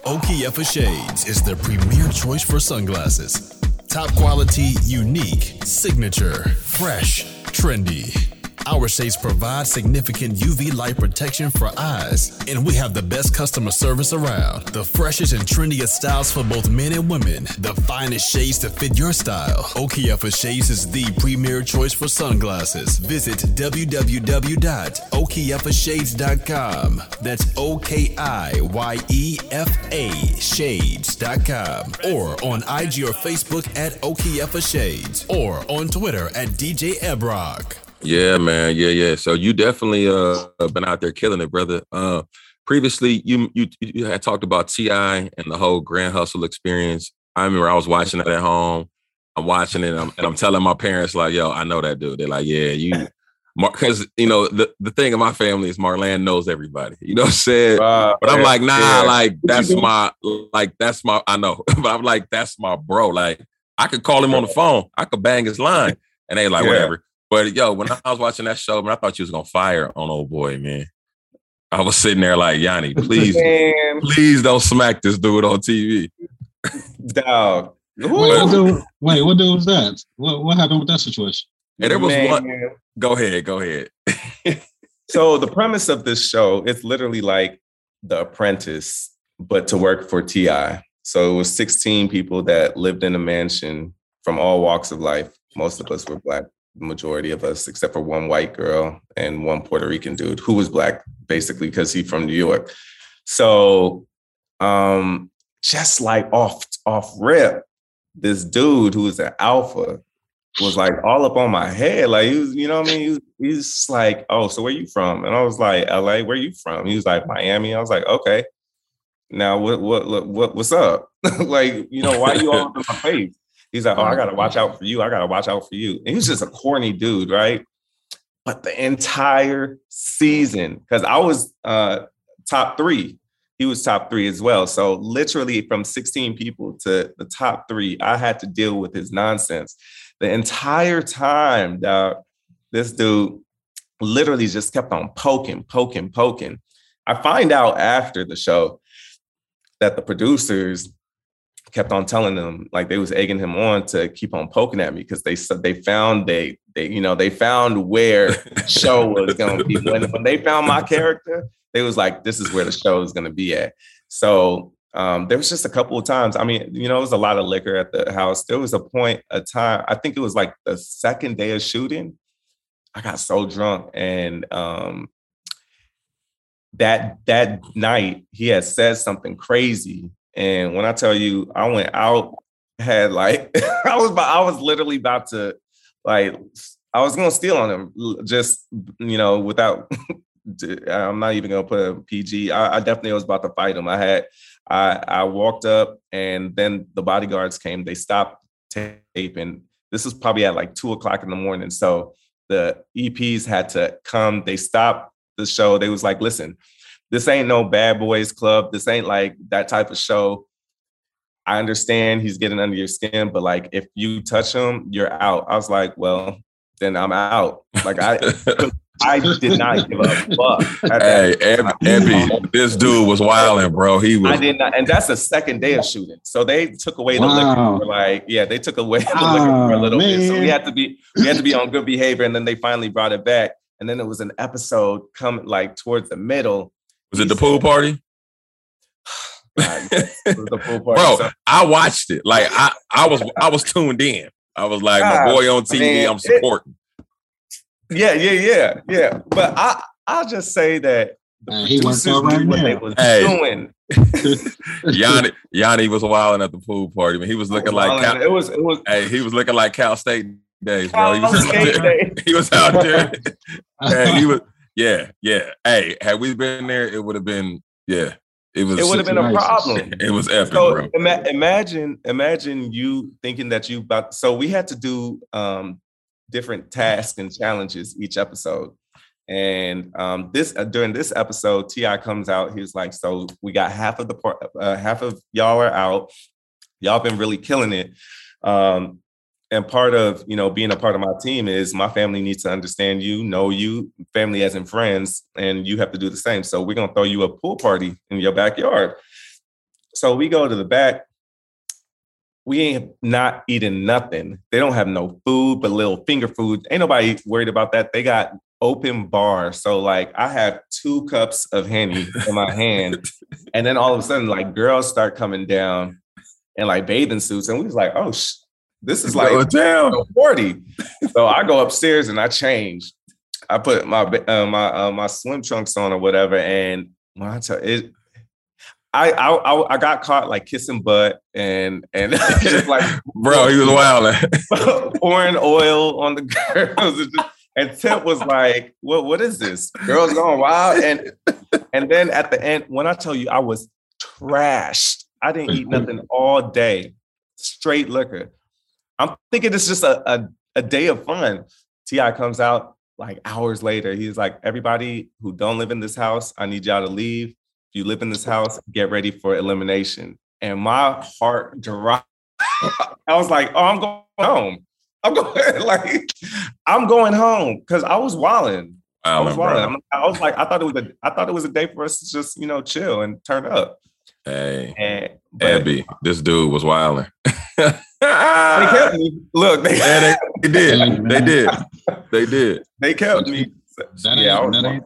B: Okiyefa Shades is the premier choice for sunglasses. Top quality, unique, signature, fresh, trendy. Our shades provide significant UV light protection for eyes, and we have the best customer service around. The freshest and trendiest styles for both men and women. The finest shades to fit your style. Okiyefa Shades is the premier choice for sunglasses. Visit www.okiyefashades.com. That's O K I Y E F A Shades.com. Or on IG or Facebook at Okiyefa Shades. Or on Twitter at DJ Ebrock.
A: Yeah, man. Yeah, yeah. So you definitely uh been out there killing it, brother. Uh previously you you you had talked about T.I. and the whole grand hustle experience. I remember I was watching it at home. I'm watching it and I'm, and I'm telling my parents, like, yo, I know that dude. They're like, yeah, you because you know the, the thing in my family is Marlan knows everybody. You know what I'm saying? But I'm like, nah, yeah. like that's my like that's my I know, [laughs] but I'm like that's my bro. Like I could call him on the phone, I could bang his line, and they like yeah. whatever. But yo, when I was watching that show, man, I thought you was gonna fire on old boy, man. I was sitting there like, Yanni, please, man. please don't smack this dude on TV.
C: Dog.
F: Wait, what dude, wait, what dude was that? What, what happened with that situation?
A: And there was man. one. Go ahead, go ahead. [laughs]
C: so the premise of this show, it's literally like The Apprentice, but to work for T.I. So it was 16 people that lived in a mansion from all walks of life. Most of us were black majority of us, except for one white girl and one Puerto Rican dude who was black, basically because he's from New York. So, um, just like off off rip, this dude who was an alpha was like all up on my head. Like he was, you know what I mean? He he's like, oh, so where you from? And I was like, LA, where you from? He was like, Miami. I was like, okay. Now what what what what's up? [laughs] like, you know, why you all up in my face? He's like, oh, I gotta watch out for you. I gotta watch out for you. And he was just a corny dude, right? But the entire season, because I was uh top three, he was top three as well. So literally from 16 people to the top three, I had to deal with his nonsense the entire time, dog, this dude literally just kept on poking, poking, poking. I find out after the show that the producers kept on telling them like they was egging him on to keep on poking at me because they said they found they they you know they found where show was going to be when, when they found my character they was like this is where the show is going to be at so um, there was just a couple of times. I mean, you know, it was a lot of liquor at the house. There was a point, a time, I think it was like the second day of shooting. I got so drunk and um, that that night he had said something crazy. And when I tell you, I went out, had like [laughs] I was about, I was literally about to like I was gonna steal on him, just you know, without [laughs] I'm not even gonna put a PG. I, I definitely was about to fight him. I had I, I walked up and then the bodyguards came. They stopped taping. This was probably at like two o'clock in the morning. So the EPs had to come. They stopped the show. They was like, listen, this ain't no bad boys club. This ain't like that type of show. I understand he's getting under your skin, but like if you touch him, you're out. I was like, well, then I'm out. Like I I did not give a fuck.
A: Hey, Ebi, this dude was wilding, bro. He was.
C: I did not, and that's the second day of shooting. So they took away the wow. liquor. For like, yeah, they took away [laughs] the oh, liquor for a little man. bit. So we had to be, we had to be on good behavior, and then they finally brought it back. And then it was an episode coming like towards the middle.
A: Was it the pool party? [sighs]
C: the pool [laughs] party.
A: Bro, so, I watched it. Like I, I was, I was tuned in. I was like, my boy on TV. Man, I'm supporting. It,
C: yeah, yeah, yeah, yeah. But I I'll just say that
F: the he went right
C: what they was hey. doing. [laughs] [laughs]
A: Yanni Yanni was wilding at the pool party. Man, he was looking was like
C: Cal, it was it was
A: hey, he was looking like Cal State days, bro. He was, out there. he was out there. hey, he was yeah, yeah. Hey, had we been there, it would have been yeah. It was.
C: It would have been a problem. [laughs]
A: It was epic, so bro.
C: Ima- imagine, imagine you thinking that you about. So we had to do um, different tasks and challenges each episode. And um, this uh, during this episode, T.I. comes out. He's like, "So we got half of the part, uh, half of y'all are out. Y'all been really killing it. Um, and part of you know being a part of my team is my family needs to understand you, know you, family as in friends, and you have to do the same. So we're gonna throw you a pool party in your backyard. So we go to the back we ain't not eating nothing. They don't have no food but little finger food. Ain't nobody worried about that. They got open bar. So like I have two cups of Henny in my hand. And then all of a sudden, like girls start coming down in like bathing suits. And we was like, oh sh- this is like
A: down
C: 40. so I go upstairs and I change. I put my uh, my uh, my swim trunks on or whatever. And when I tell it I, I I got caught like kissing butt and and [laughs] just like [laughs]
A: bro, he was wild. [laughs]
C: pouring oil on the girls. And Tip was like, "What? What is this? Girls going wild?" And and then at the end, when I tell you, I was trashed. I didn't eat nothing all day, straight liquor. I'm thinking it's just a, a, a day of fun. T.I. comes out like hours later. He's like, "Everybody who don't live in this house, I need y'all to leave if you live in this house, get ready for elimination. And my heart dropped. I was like, oh, I'm going home. I'm going [laughs] like I'm going home because I was walling. I was walling. I was like, I thought it was a I thought it was a day for us to just, you know, chill and turn up.
A: Hey, and, but, Abby, this dude was wilding. [laughs]
C: they [laughs] kept me. Look, they,
A: yeah, they, they, did. They did. They did.
C: They kept me.
F: That yeah, ain't, that ain't,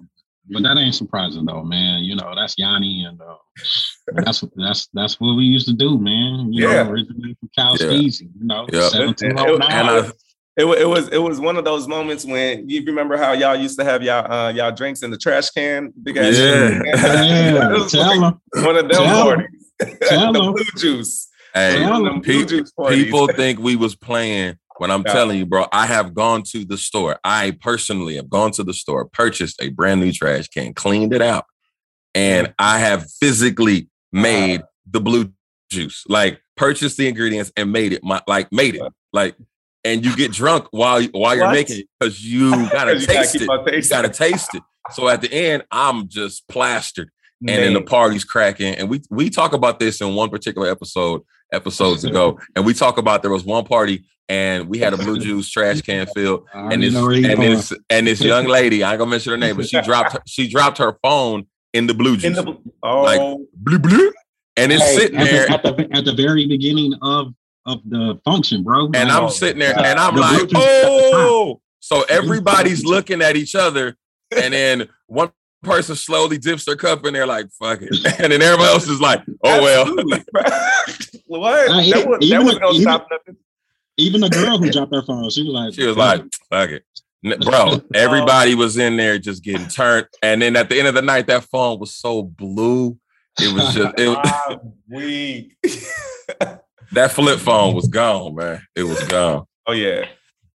F: but that ain't surprising though, man. You know, that's Yanni and uh, that's that's that's what we used to do, man. You yeah. know, originally from Cal yeah. Steezy, you know, yeah. Oh and
C: it, it was it was one of those moments when you remember how y'all used to have y'all uh, y'all drinks in the trash can, big ass.
A: Yeah,
C: yeah. [laughs] Tell one of them Tell parties. [laughs]
F: Tell
C: the blue juice.
A: Hey, pe- people think we was playing when I'm yeah. telling you, bro, I have gone to the store. I personally have gone to the store, purchased a brand new trash can, cleaned it out, and I have physically made the blue juice. Like purchased the ingredients and made it. My like made it. Like and you get drunk while while you're making it because [laughs] you gotta you taste gotta it. You gotta taste it. So at the end, I'm just plastered. And then the party's cracking. And we we talk about this in one particular episode, episodes ago. And we talk about there was one party and we had a blue juice trash can filled. [laughs] And this and this and this young lady, I ain't gonna mention her name, but she [laughs] dropped her, she dropped her phone in the blue juice. The, oh. Like blue blue. And it's hey, sitting
F: at
A: there
F: the, at the, at the very beginning of of the function, bro.
A: And I'm sitting there and I'm the like, oh, so everybody's looking at each other, and then one person slowly dips their cup and they're like, fuck it. [laughs] And then everybody else is like, oh well. [laughs] [laughs]
C: what? That, was, that wasn't gonna stop nothing.
F: Even the girl who dropped her phone, she was like,
A: she was like, fuck it. Bro, oh. everybody was in there just getting turned. And then at the end of the night, that phone was so blue. It was just it, was, weak. that flip phone was gone, man. It was gone.
C: Oh yeah.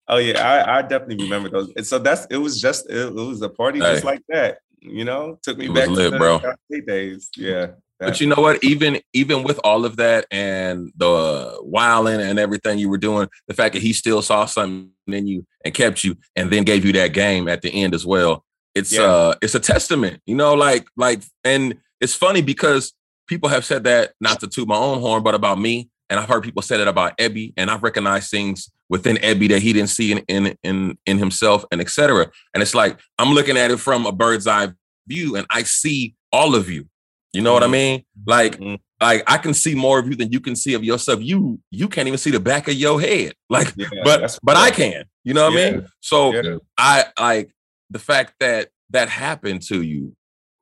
C: Oh yeah, I, I definitely remember those. And so that's it was just it, it was a party hey. just like that. You know, took me back lit, to the bro. days. Yeah.
A: But you know what? Even even with all of that and the wilding and everything you were doing, the fact that he still saw something in you and kept you, and then gave you that game at the end as well. It's yeah. uh, it's a testament, you know. Like like, and it's funny because people have said that not to toot my own horn, but about me. And I've heard people say that about Ebi, and I've recognized things within Ebi that he didn't see in in in, in himself, and etc. And it's like I'm looking at it from a bird's eye view, and I see all of you. You know mm-hmm. what I mm-hmm. mean? Like, mm-hmm. like I can see more of you than you can see of yourself. You you can't even see the back of your head. [laughs] Like, yeah, but but I can. You know what yeah. I mean? So yeah. I like the fact that that happened to you,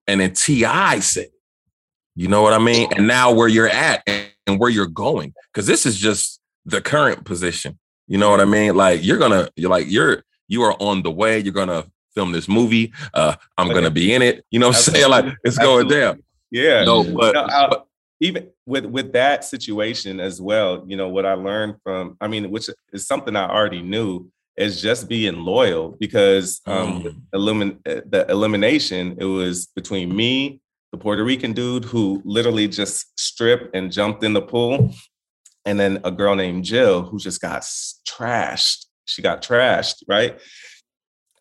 A: and then T.I. said, you know what I mean? And now where you're at and, and where you're going, because this is just the current position. You know what I mean? Like you're gonna, you're like you're you are on the way. You're gonna film this movie. Uh, I'm gonna be in it. You know what I'm saying? Like it's Absolutely. going down.
C: Yeah. No, but, no, but, even with with that situation as well, you know what I learned from. I mean, which is something I already knew is just being loyal because um, mm. elimin- uh, the elimination it was between me the Puerto Rican dude who literally just stripped and jumped in the pool. And then a girl named Jill who just got trashed. She got trashed, right?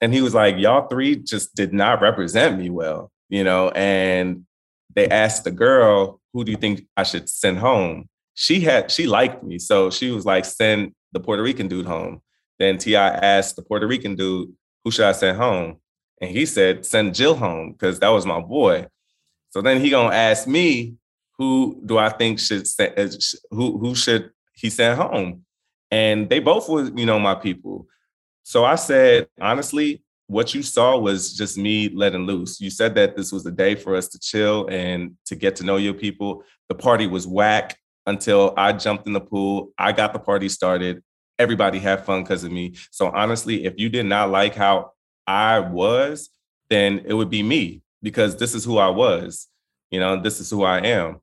C: And he was like, Y'all three just did not represent me well, you know? And they asked the girl, Who do you think I should send home? She had, she liked me. So she was like, Send the Puerto Rican dude home. Then T.I. asked the Puerto Rican dude, Who should I send home? And he said, Send Jill home because that was my boy. So then he gonna ask me, who do I think should uh, who who should he send home? And they both were, you know, my people. So I said, honestly, what you saw was just me letting loose. You said that this was a day for us to chill and to get to know your people. The party was whack until I jumped in the pool. I got the party started. Everybody had fun because of me. So honestly, if you did not like how I was, then it would be me because this is who I was. You know, this is who I am.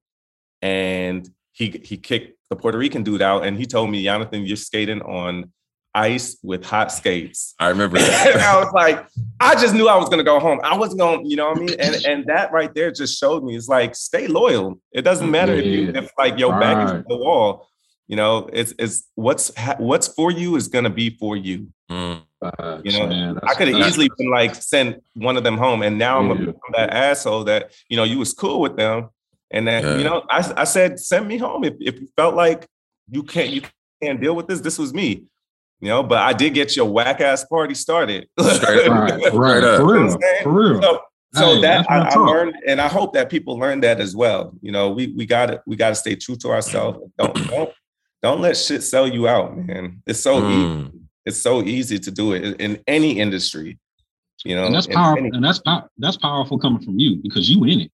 C: And he he kicked the Puerto Rican dude out and he told me, Jonathan, you're skating on ice with hot skates.
A: I remember [laughs] that.
C: and I was like, I just knew I was gonna go home. I wasn't gonna, you know what I mean? And and that right there just showed me it's like stay loyal. It doesn't matter yeah. if you if like your back right. is the wall. You know, it's it's what's what's for you is gonna be for you. Mm. Uh, you know, man, I could have easily been like send one of them home, and now I'm, a, that asshole that you know you was cool with them, and that yeah. you know I, I said send me home if, if you felt like you can't you can't deal with this. This was me, you know. But I did get your whack ass party started. [laughs] right, right, for real, for real. So, so hey, that I, I, learned, and I hope that people learn that as well. You know, we we got to we got to stay true to ourselves. [clears throat] Don't don't don't let shit sell you out, man. It's so mm. easy it's so easy to do it in any industry. You know,
F: and that's powerful. Any- and that's that's powerful coming from you because you in it.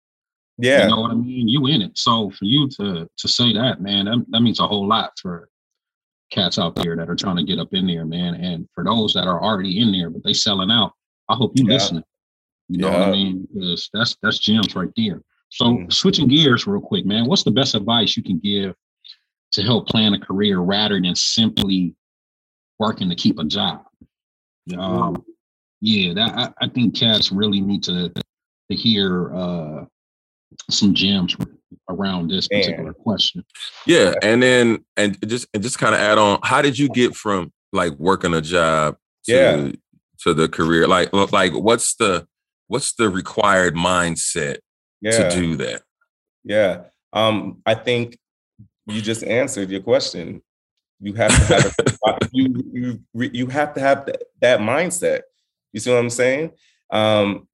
C: Yeah,
F: you know what I mean. You in it. So for you to to say that, man, that, that means a whole lot for cats out there that are trying to get up in there, man. And for those that are already in there but they selling out, I hope you yeah. listening. You know yeah. what I mean? Because that's that's gems right there. So mm. switching gears real quick, man. What's the best advice you can give to help plan a career rather than simply working to keep a job. Um, yeah, that I, I think cats really need to to hear uh, some gems around this particular question.
A: Yeah, and then and just and just kind of add on, how did you get from like working a job to,
C: yeah.
A: to the career? Like like what's the what's the required mindset yeah. to do that?
C: Yeah. Um, I think you just answered your question. You have to have a, [laughs] you you you have to have that, that mindset. You see what I'm saying? Um,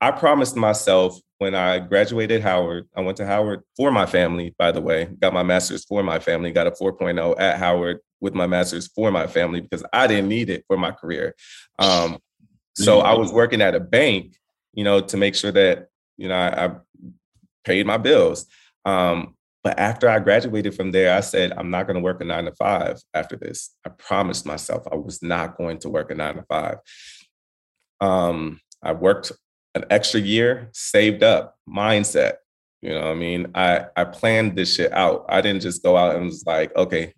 C: I promised myself when I graduated Howard, I went to Howard for my family, by the way, got my master's for my family, got a 4.0 at Howard with my master's for my family because I didn't need it for my career. Um, so I was working at a bank, you know, to make sure that, you know, I, I paid my bills. Um, but after I graduated from there, I said, I'm not going to work a nine to five after this. I promised myself I was not going to work a nine to five. Um, I worked an extra year, saved up, mindset. You know, I mean, I I planned this shit out. I didn't just go out and was like, okay,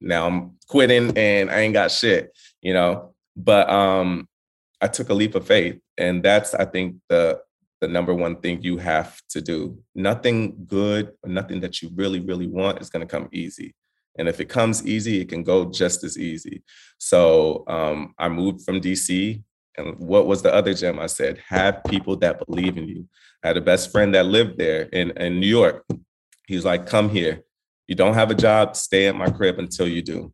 C: now I'm quitting and I ain't got shit. You know, but um, I took a leap of faith, and that's I think the the number one thing you have to do. Nothing good, nothing that you really, really want is going to come easy. And if it comes easy, it can go just as easy. So um, I moved from DC. And what was the other gem? I said, have people that believe in you. I had a best friend that lived there in, in New York. He was like, come here. You don't have a job, stay at my crib until you do.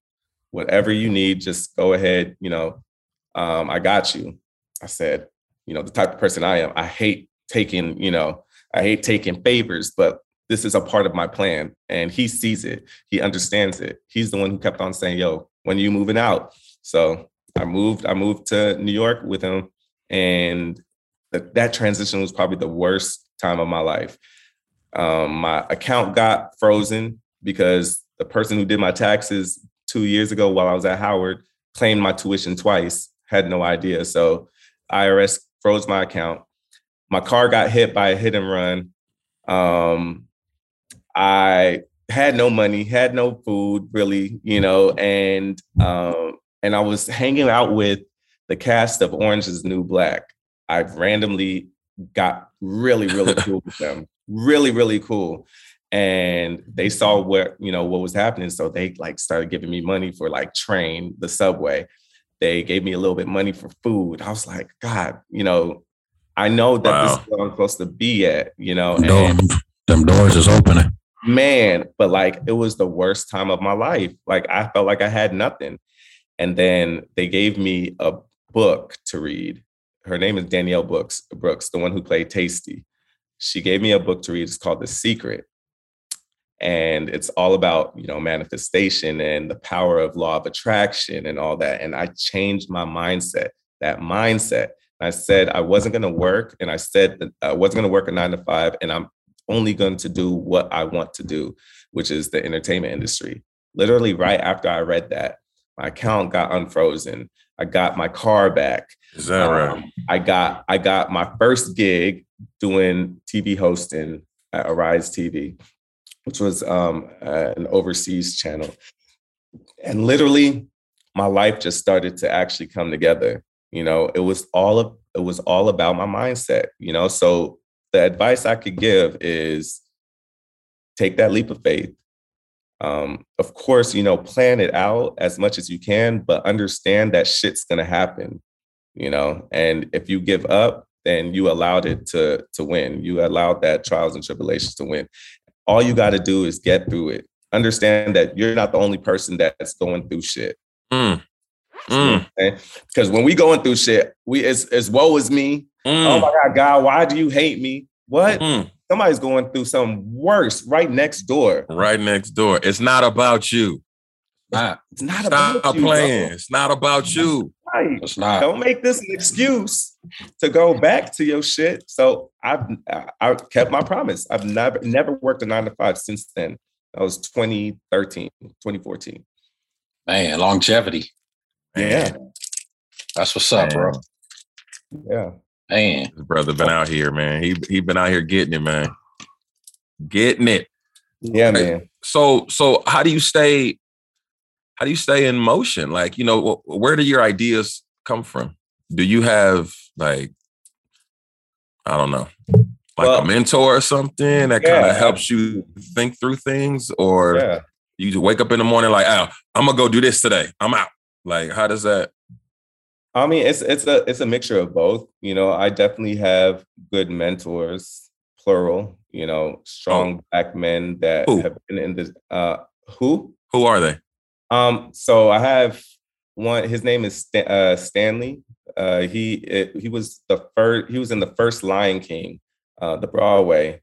C: Whatever you need, just go ahead. You know, um, I got you. I said, you know, the type of person I am, I hate taking, you know, I hate taking favors, but this is a part of my plan. And he sees it, he understands it. He's the one who kept on saying, yo, when you moving out? So I moved, I moved to New York with him. And that, that transition was probably the worst time of my life. Um, my account got frozen because the person who did my taxes two years ago while I was at Howard claimed my tuition twice, had no idea. So IRS froze my account my car got hit by a hit and run. Um, I had no money, had no food really, you know, and um, and I was hanging out with the cast of Orange is New Black. I randomly got really, really [laughs] cool with them. Really, really cool. And they saw what, you know, what was happening. So they like started giving me money for like train, the subway. They gave me a little bit money for food. I was like, God, you know, I know that wow. this is where I'm supposed to be at, you know.
D: And, them doors is opening.
C: Man, but like it was the worst time of my life. Like I felt like I had nothing. And then they gave me a book to read. Her name is Danielle Brooks, Brooks, the one who played Taystee. She gave me a book to read. It's called The Secret. And it's all about, you know, manifestation and the power of law of attraction and all that. And I changed my mindset. That mindset I said I wasn't going to work, and I said that I wasn't going to work a nine to five, and I'm only going to do what I want to do, which is the entertainment industry. Literally, right after I read that, my account got unfrozen. I got my car back.
A: Is that um, right?
C: I got I got my first gig doing TV hosting at Arise TV, which was um, uh, an overseas channel, and literally, my life just started to actually come together you know it was all of it was all about my mindset you know so the advice i could give is take that leap of faith um, of course you know plan it out as much as you can but understand that shit's gonna happen you know and if you give up then you allowed it to to win you allowed that trials and tribulations to win all you got to do is get through it understand that you're not the only person that's going through shit mm. Mm. Because when we going through shit, we it's, it's woe is me. Mm. Oh my God, God, why do you hate me? What? Mm. Somebody's going through something worse right next door.
A: Right next door. It's not about you.
C: Not, it's not about you,
A: playing. Bro. It's not about you.
C: Right. It's not. Don't make this an excuse to go back to your shit. So I've I kept my promise. I've never never worked a nine to five since then. That was 2013, 2014.
D: Man, longevity.
C: Yeah.
D: That's what's up, man. bro.
C: Yeah.
D: Man.
A: His brother been out here, man. He he been out here getting it, man. Getting it.
C: Yeah, man.
A: So so how do you stay how do you stay in motion? Like, you know, where do your ideas come from? Do you have like, I don't know, like well, a mentor or something that yeah, kind of helps you think through things, or yeah. you just wake up in the morning like, oh, I'm gonna go do this today. I'm out. Like, how does that?
C: I mean, it's it's a it's a mixture of both. You know, I definitely have good mentors, plural. You know, strong oh. black men that who? have been in this. Uh, who?
A: Who are they?
C: Um, so I have one. His name is St- uh, Stanley. Uh, he it, he was the first. He was in the first Lion King, uh, the Broadway.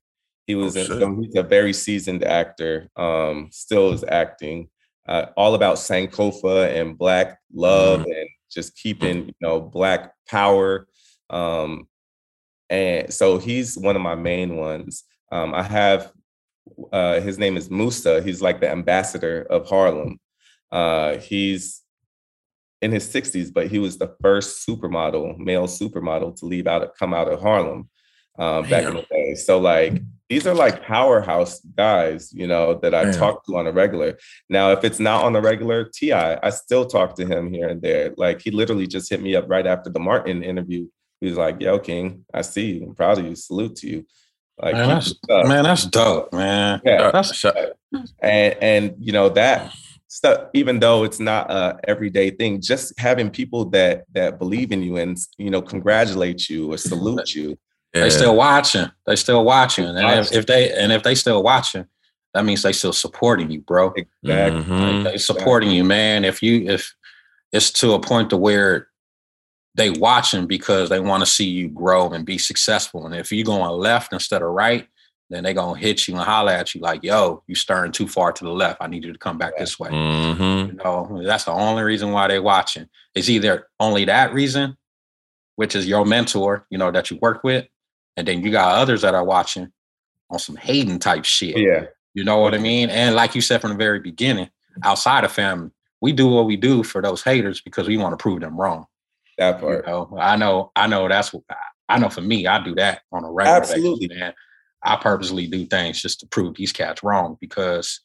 C: He was oh, in, so he's a very seasoned actor. Um, still is acting. Uh, all about Sankofa and Black love mm. and just keeping you know Black power. Um, and so he's one of my main ones. Um, I have uh, his name is Musa. He's like the ambassador of Harlem. Uh, he's in his 60s, but he was the first supermodel, male supermodel, to leave out, come out of Harlem um, back in the day. So like these are like powerhouse guys, you know, that I Damn. talk to on a regular. Now, if it's not on the regular, T.I., I still talk to him here and there. Like he literally just hit me up right after the Martin interview. He was like, "Yo, King, I see you. I'm proud of you. Salute to you."
D: Like, man, that's, man, that's dope, man. Yeah, that's
C: and and you know that stuff even though it's not a everyday thing just having people that that believe in you and you know congratulate you or salute you.
D: They still watching they still watching and if, if, they and if they still watching that means they still supporting you bro exactly mm-hmm. they supporting you man if you if it's to a point to where they watching because they want to see you grow and be successful and if you're going left instead of right then they're gonna hit you and holler at you like, yo, you stirring too far to the left. I need you to come back this way. Mm-hmm. You know, that's the only reason why they're watching. It's either only that reason, which is your mentor, you know, that you work with, and then you got others that are watching on some hating type shit.
C: Yeah.
D: You know what I mean? And like you said from the very beginning, outside of family, we do what we do for those haters because we want to prove them wrong.
C: That part.
D: You know, I know, I know that's what I know for me, I do that on a regular Absolutely. basis, man. I purposely do things just to prove these cats wrong because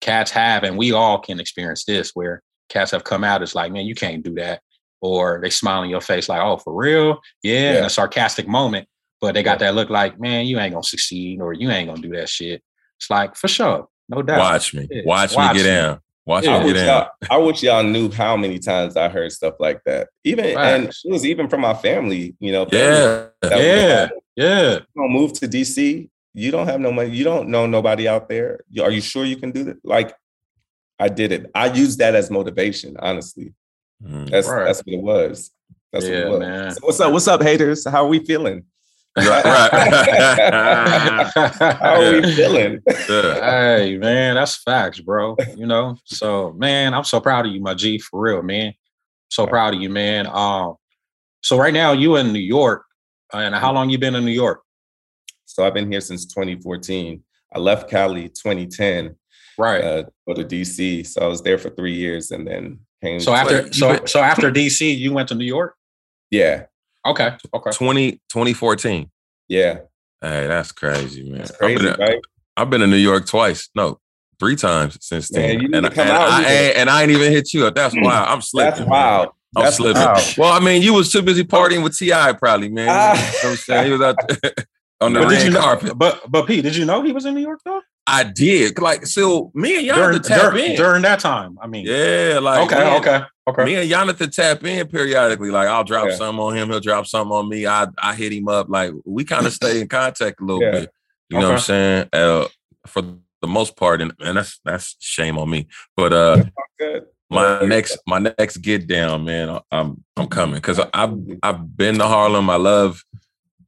D: cats have, and we all can experience this where cats have come out as like, man, you can't do that. Or they smile in your face like, oh, for real? Yeah, yeah. in a sarcastic moment. But they got that look like, man, you ain't gonna succeed or you ain't gonna do that shit. It's like, for sure. No doubt.
A: Watch me. Yeah. Watch, Watch, me get down. Watch
C: yeah.
A: me get
C: down. I wish y'all knew how many times I heard stuff like that. Even right. and it was even from my family, you know.
A: Yeah.
D: Yeah. Yeah.
C: Don't move to DC you don't have no money. You don't know nobody out there. Are you sure you can do that? Like, I did it. I used that as motivation. Honestly, mm, that's right. that's what it was. That's yeah, what it was. Man. So what's up? What's up, haters? How are we feeling? Right. [laughs] right. [laughs] How are we feeling?
D: hey, man, that's facts, bro. You know, so man, I'm so proud of you, my G, for real, man. So proud of you, man. Um, so right now you in New York, and how long you been in New York?
C: So I've been here since 2014. I left Cali 2010.
D: Right.
C: Uh, go to DC. So I was there for three years and then came.
D: So after so so after DC, you went to New York?
C: Yeah.
D: Okay. Okay.
A: 20, 2014.
C: Yeah.
A: Hey, that's crazy, man. That's
C: crazy,
A: I've been,
C: right?
A: I've been in New York twice. No, three times since then. Man, and, and, I, and, and, I ain't even hit you up. That's mm. wild. I'm slipping.
C: That's wild.
A: I'm That's slipping. Wild. Well, I mean, you was too busy partying with T.I. probably, man. You know what I'm saying? He was out there. [laughs] [laughs] on the but red
D: you know,
A: carpet.
D: But but Pete, did you know he was in New York though?
A: I did. Like so, me and
D: Jonathan
A: during, tap
D: during,
A: in
D: during that time. I mean,
A: yeah, like
D: okay, man, okay, okay.
A: Me and Jonathan tap in periodically. Like I'll drop yeah. something on him, he'll drop something on me. I I hit him up. Like we kind of [laughs] stay in contact a little yeah. bit. You okay. know what I'm saying? Uh, for the most part, and, and that's that's shame on me. But uh, my next my next get down, man. I'm I'm coming because I've I've been to Harlem. I love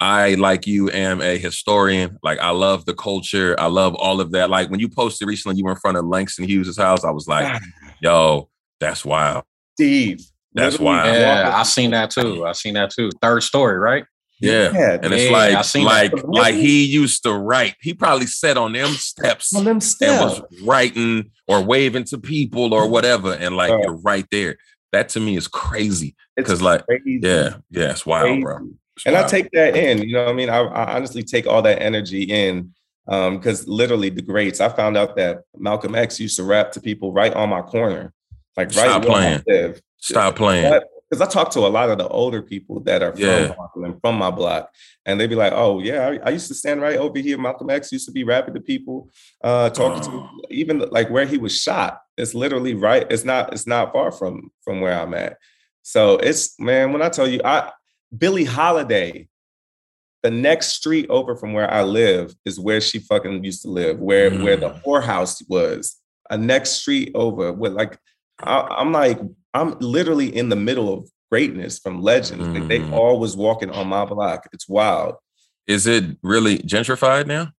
A: I, like you, am a historian. Like, I love the culture. I love all of that. Like, when you posted recently, you were in front of Langston Hughes' house. I was like, ah. yo, that's wild.
C: Steve.
A: That's wild.
D: Yeah, I seen that too. I seen that too. Third story, right?
A: Yeah. yeah and it's like, like, that. like like he used to write. He probably sat on them steps,
C: on them steps.
A: and was writing or waving to people or whatever. And like, you're right there. That to me is crazy. Because, like, crazy. yeah, yeah, it's wild, crazy. bro
C: and I take that in. You know, I mean, I, I, honestly take all that energy in because um, literally the greats. I found out that Malcolm X used to rap to people right on my corner. like Stop
A: right playing. live. Stop playing.
C: Because I talk to a lot of the older people that are from yeah. From my block, and they'd be like, "Oh yeah, I, I, used to stand right over here. Malcolm X used to be rapping to people, uh, talking oh. to even like where he was shot. It's literally right. It's not. It's not far from from where I'm at. So it's man. When I tell you, I Billie Holiday the next street over from where I live is where she fucking used to live, where mm. where the mm. whorehouse was. A next street over, with like I, am like I'm literally in the middle of greatness from legends. Mm. Like they mm. all was walking on my block. It's wild.
A: Is it really gentrified now?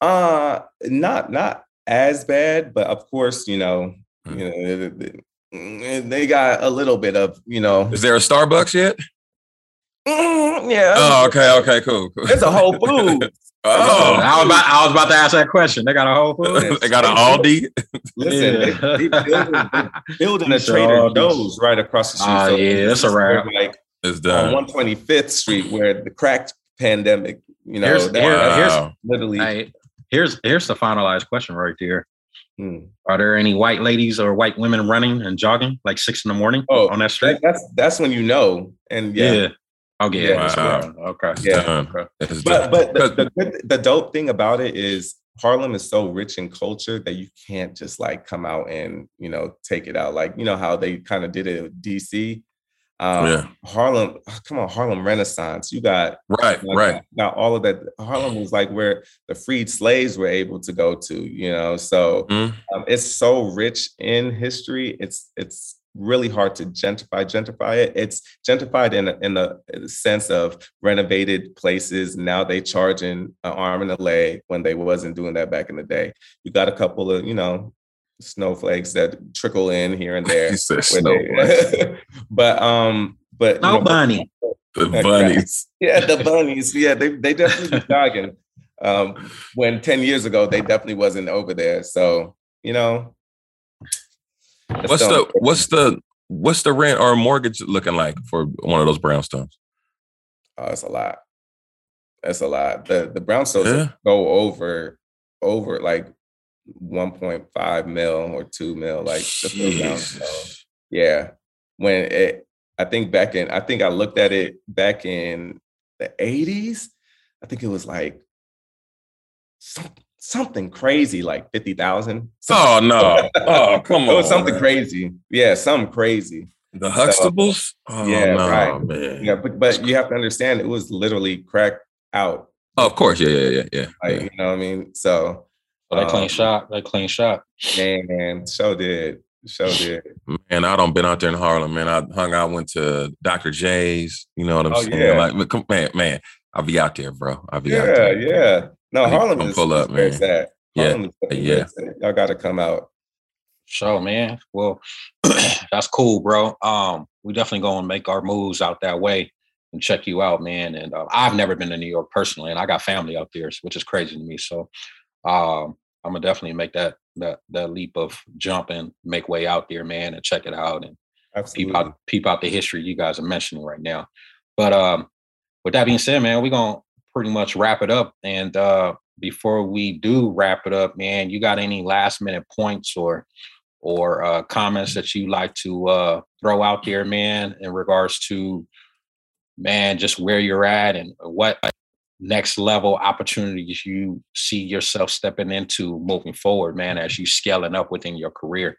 C: Uh not not as bad, but of course, you know, mm. you know, they got a little bit of, you know.
A: Is there a Starbucks yet?
C: Mm, yeah.
A: Oh, okay, okay, cool. cool.
C: It's a Whole [laughs] Foods.
D: oh, I was about I was about to ask that question. They got a Whole Foods. [laughs]
A: they got an Aldi. [laughs]
C: Listen, yeah. they, they building, they building a Trader Joe's right across the street.
D: Oh, so yeah, that's a wrap.
C: Like
A: it's done.
C: On 125th Street, where the crack pandemic, you know, here's,
D: that, wow. here's literally. Hey, here's here's the finalized question right there. Hmm. Are there any white ladies or white women running and jogging like six in the morning oh, on that street?
C: That, that's that's when you know. And yeah, yeah.
D: Okay. Yeah. Wow. Okay.
C: Yeah. Okay. But but the, the, the dope thing about it is Harlem is so rich in culture that you can't just like come out and you know take it out like you know how they kind of did it with DC. Um, yeah. Harlem, come on, Harlem Renaissance. You got
A: right, right.
C: Got all of that. Harlem was like where the freed slaves were able to go to. You know, so mm. um, it's so rich in history. It's it's really hard to gentrify gentrify it. It's gentrified in a, in the sense of renovated places. Now they charging an arm and a leg when they wasn't doing that back in the day. You got a couple of you know snowflakes that trickle in here and [laughs] there [laughs] but um but
D: no bunny?
A: The [laughs] bunnies.
C: Yeah the bunnies. Yeah they, they definitely be jogging. Um when 10 years ago they definitely wasn't over there. So you know
A: What's the what's the what's the rent or mortgage looking like for one of those brownstones?
C: Oh, it's a lot. That's a lot. The the brownstones yeah. go over over like 1.5 mil or 2 mil like the. Yeah. When it I think back in I think I looked at it back in the 80s. I think it was like something something crazy like 50,000.
A: Oh no. [laughs] oh, come on.
C: It was something man. crazy. Yeah, something crazy.
A: The Huxtables? So,
C: oh, yeah, no, right. man. Yeah, but, but you have to understand it was literally cracked out.
A: Oh, of course. Yeah, yeah, yeah, yeah.
C: Like,
A: yeah.
C: you know what I mean? So
D: oh, that um, clean shot. That clean shot.
C: Man, so did. So [sighs] did.
A: Man, I don't been out there in Harlem, man. I hung out, went to Dr. J's, you know what I'm oh, saying? Yeah. Like man, man, I'll be out there, bro. I'll be
C: yeah,
A: out there.
C: Yeah, yeah. No, Harlem is
A: pull up, man.
C: Sad.
A: Yeah, yeah.
C: Y'all got to come out.
D: Sure, man. Well, [clears throat] that's cool, bro. Um, we definitely to make our moves out that way and check you out, man. And uh, I've never been to New York personally, and I got family out there, which is crazy to me. So, um, I'm gonna definitely make that that that leap of jump and make way out there, man, and check it out and Absolutely. peep out peep out the history you guys are mentioning right now. But um, with that being said, man, we're gonna pretty much wrap it up. And uh, before we do wrap it up, man, you got any last minute points or or uh, comments that you like to uh, throw out there, man, in regards to man, just where you're at and what next level opportunities you see yourself stepping into moving forward, man, as you scaling up within your career.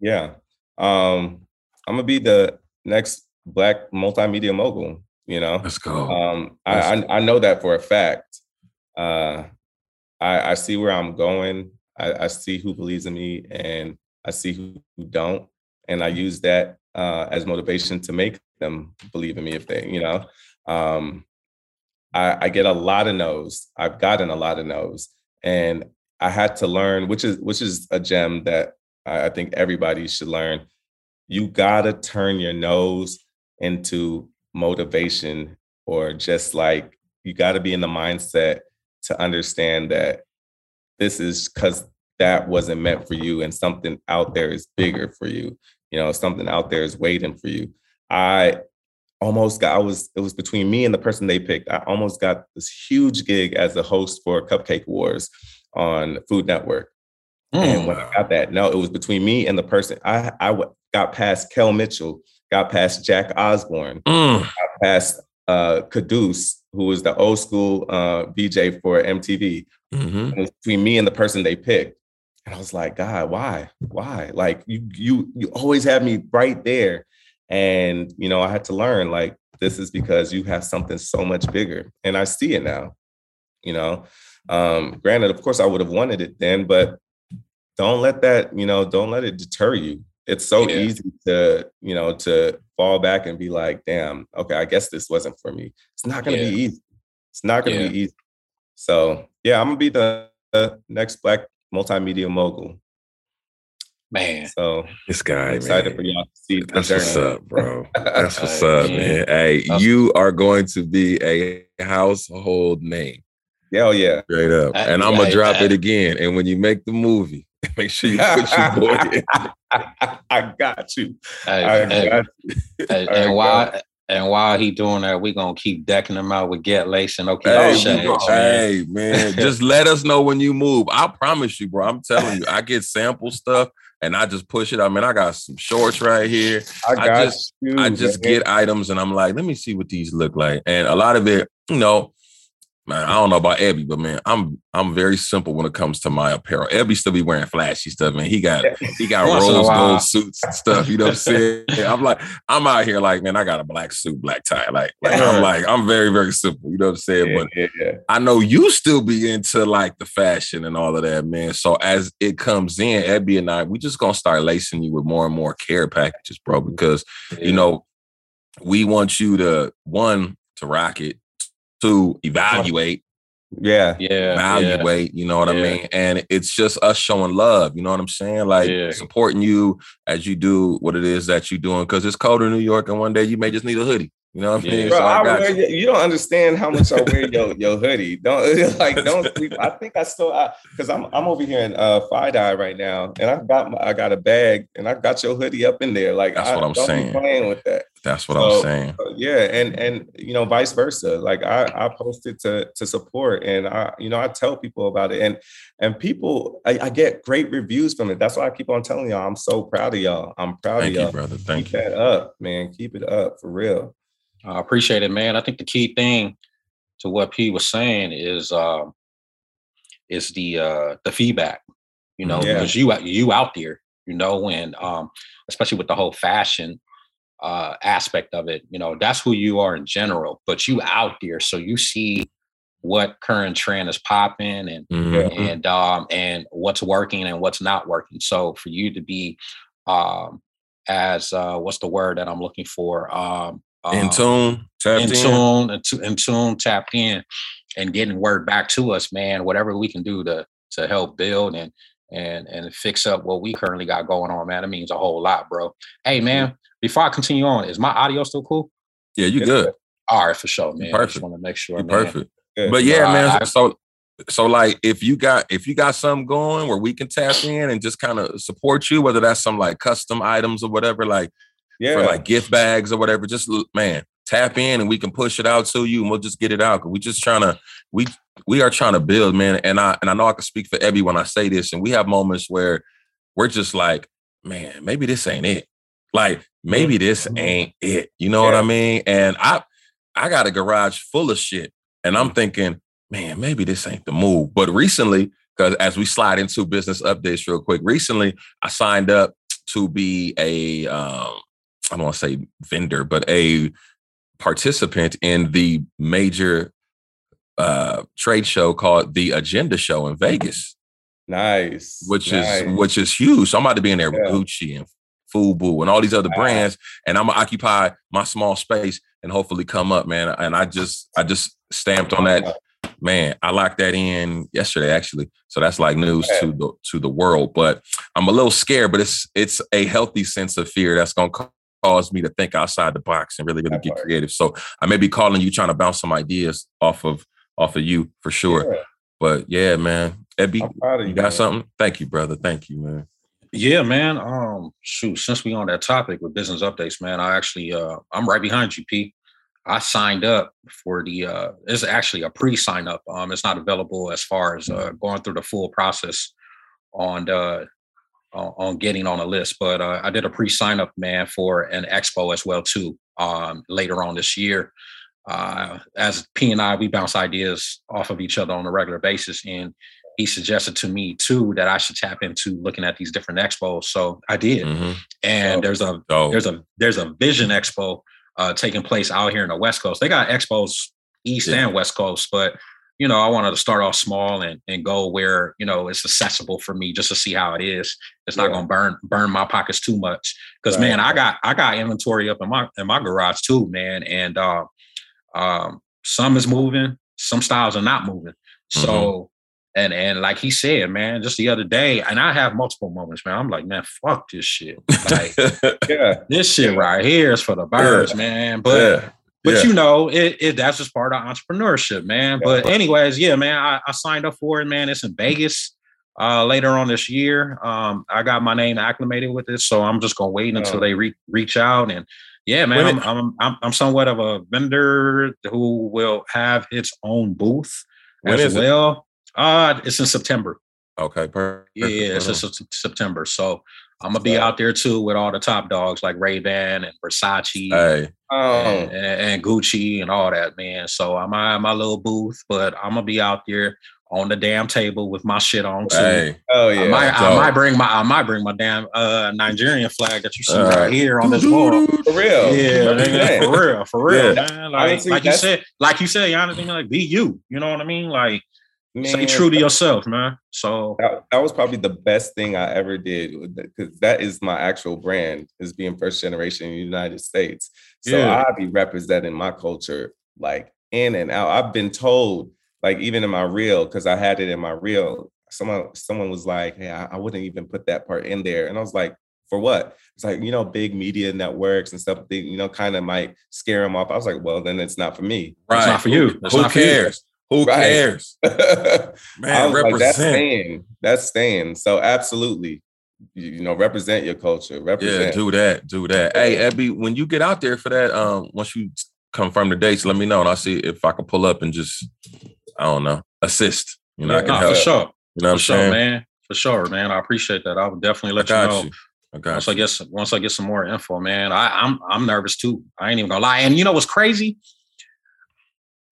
C: Yeah. Um, I'm gonna be the next black multimedia mogul. You know,
A: let's go.
C: Um, I, I, I know that for a fact. Uh, I I see where I'm going. I, I see who believes in me, and I see who, who don't, and I use that uh, as motivation to make them believe in me if they, you know. Um, I, I get a lot of no's. I've gotten a lot of no's, and I had to learn, which is which is a gem that I, I think everybody should learn. You gotta turn your nose into motivation or just like you got to be in the mindset to understand that this is because that wasn't meant for you and something out there is bigger for you you know something out there is waiting for you i almost got i was it was between me and the person they picked i almost got this huge gig as a host for cupcake wars on food network Mm. And when I got that, no, it was between me and the person. I I got past Kel Mitchell, got past Jack Osbourne, mm. got past uh, Quddus, who was the old school uh, VJ for MTV. Mm-hmm. Between me and the person they picked. And I was like, God, why? Why? Like you, you, you always have me right there. And you know, I had to learn like this is because you have something so much bigger. And I see it now. You know, um, granted, of course, I would have wanted it then, but don't let that, you know, don't let it deter you. It's so yeah. easy to, you know, to fall back and be like, damn, okay, I guess this wasn't for me. It's not gonna yeah. be easy. It's not gonna yeah. be easy. So yeah, I'm gonna be the, the next black multimedia mogul.
D: Man.
C: So
A: this guy, I'm
C: excited
A: man.
C: for y'all to see.
A: That's what's up, bro. That's what's [laughs] up, man. Hey, you are going to be a household name.
C: Hell yeah.
A: Straight up. and I'm gonna drop it again. And when you make the movie, [laughs] make sure you put your [laughs] boy in. [laughs]
C: I got you. Hey, I got
D: you. Hey, and while and while he doing that, we gonna keep decking him out with get lace and okay. Hey,
A: hey man, just let us know when you move. I promise you, bro. I'm telling you, I get sample stuff and I just push it. I mean, I got some shorts right here. I, I just you, I just man. get items and I'm like, let me see what these look like. And a lot of it, you know, man, I don't know about Ebi, but man, I'm I'm very simple when it comes to my apparel. Ebi still be wearing flashy stuff, man. He got he got [laughs] rose gold suits and stuff. You know what I'm saying? [laughs] I'm like, I'm out here like, man, I got a black suit, black tie. Like, like I'm like, I'm very, very simple. You know what I'm saying? Yeah, but yeah, yeah. I know you still be into like the fashion and all of that, man. So as it comes in, Ebi and I, we just gonna start lacing you with more and more care packages, bro, because you know, we want you to one to rock it to evaluate.
C: Yeah.
D: Yeah.
A: Evaluate, yeah. you know what yeah. I mean? And it's just us showing love, you know what I'm saying? Like yeah. supporting you as you do what it is that you're doing. Cause it's cold in New York and one day you may just need a hoodie. You know what I mean?
C: Bro, so I I wear, you. you. don't understand how much I wear your, your hoodie. Don't [laughs] like don't sleep. I think I still because I'm I'm over here in uh FiDi right now, and I got my, I got a bag and I got your hoodie up in there. Like
A: that's
C: I,
A: what I'm saying.
C: playing with that.
A: That's what so, I'm saying.
C: Yeah, and and you know vice versa. Like I I posted to to support, and I you know I tell people about it, and and people I, I get great reviews from it. That's why I keep on telling y'all I'm so proud of y'all. I'm proud
A: Thank
C: of y'all,
A: you, brother. Thank
C: keep
A: you.
C: Keep that up, man. Keep it up for real.
D: I appreciate it, man. I think the key thing to what P was saying is uh, is the uh, the feedback. You know, yeah. because you you out there, you know, and um, especially with the whole fashion uh, aspect of it, you know, that's who you are in general. But you out there, so you see what current trend is popping and mm-hmm. and um, and what's working and what's not working. So for you to be um, as uh, what's the word that I'm looking for? Um,
A: in um, tune,
D: tapped in, in tune, in, in tune, tapped in, and getting word back to us, man. Whatever we can do to to help build and and and fix up what we currently got going on, man. It means a whole lot, bro. Hey, man. Before I continue on, is my audio still cool?
A: Yeah, you good.
D: All right, for sure, man.
A: Perfect. I just
D: want to make sure.
A: man. Perfect. But yeah, man. I, so so like if you got if you got something going where we can tap in and just kind of support you, whether that's some like custom items or whatever, like yeah. for like gift bags or whatever. Just man, tap in and we can push it out to you and we'll just get it out. Cause we just trying to we we are trying to build, man. And I and I know I can speak for Ebi when I say this. And we have moments where we're just like, man, maybe this ain't it. Like maybe this mm-hmm. ain't it. You know yeah. what I mean? And I I got a garage full of shit, and I'm thinking, man, maybe this ain't the move. But recently, because as we slide into business updates real quick, recently I signed up to be a um, I don't want to say vendor, but a participant in the major uh, trade show called the Agenda Show in Vegas.
C: Nice.
A: Which
C: nice.
A: is which is huge. So I'm about to be in there yeah. with Gucci and Fubu and all these other brands, and I'm gonna occupy my small space and hopefully come up, man. And I just I just stamped on that. Man, I locked that in yesterday, actually. So that's like news to the to the world. But I'm a little scared, but it's it's a healthy sense of fear that's gonna cause me to think outside the box and really, really get creative. So I may be calling you trying to bounce some ideas off of off of you for sure. Yeah. But yeah, man. Ebi, you, you got man. something? Thank you, brother. Thank you, man.
D: Yeah, man. Um, shoot, since we on that topic with business updates, man, I actually uh I'm right behind you, P. I signed up for the uh it's actually a pre-sign up. Um, it's not available as far as uh going through the full process on uh, on getting on a list. But uh, I did a pre-sign up, man, for an expo as well too. Um, later on this year, uh, as P and I, we bounce ideas off of each other on a regular basis, and he suggested to me too that I should tap into looking at these different expos. So I did, mm-hmm. and oh, there's a oh. there's a there's a Vision Expo uh, taking place out here in the West Coast. They got expos East yeah. and West Coast, but you know, I wanted to start off small and, and go where, you know, it's accessible for me just to see how it is. It's not gonna burn burn my pockets too much. Cause right. man, I got I got inventory up in my in my garage too, man. And uh, um, some is moving, some styles are not moving. Mm-hmm. So and and like he said, man, just the other day, and I have multiple moments, man. I'm like, man, fuck this shit. Like, [laughs] yeah, this shit right here is for the birds, yeah. man. But yeah. But yeah. you know, it, it that's just part of entrepreneurship, man. Yeah. But anyways, yeah, man, I, I, signed up for it, man. It's in Vegas uh, later on this year. Um, I got my name acclimated with it, so I'm just gonna wait until oh. they re- reach out and. Yeah, man, I'm, I'm, I'm I'm somewhat of a vendor who will have its own booth as well. It? Uh, it's in September.
A: Okay, perfect.
D: Yeah, it's uh-huh. September. So I'm gonna be out there too with all the top dogs like Ray Ban and Versace hey. oh. and, and, Gucci and all that, man. So I'm at my little booth, but I'm gonna be out there on the damn table with my shit on too. Hey. Oh yeah. I might, I might, bring my I might bring my damn uh, Nigerian flag that you see uh, right here on this wall.
C: For real.
D: Yeah, for real, for real, yeah. man. Like, like you said, like you said, Yonathan, like be you. You know what I mean? Like Man, Stay true to yourself, man. So
C: that, that, was probably the best thing I ever did because that is my actual brand is being first generation in the United States. So yeah. I be representing my culture like in and out. I've been told, like even in my reel, because I had it in my reel, someone someone was like, "Hey, I, I wouldn't even put that part in there," and I was like, for what? It's like, you know, big media networks and stuff, they, you know, kind of might scare them off. I was like, well, then it's not for me.
D: Right. It's not for you.
A: It's Who cares? Who right. cares? [laughs]
C: Man, represent. Like, that's staying. That's staying. So absolutely, you, know, represent your culture. Represent.
A: Yeah, do that. Do that. Hey, Ebi, when you get out there for that, um, once you confirm the dates, let me know, and I'll see if I can pull up and just, I don't know, assist. You know,
D: yeah, I can nah, help. for sure. You know, for sure, saying? man. For sure, man. I appreciate that. I would definitely let you know. You. once you. I get once I get some more info, man. I, I'm I'm nervous too. I ain't even gonna lie. And you know what's crazy?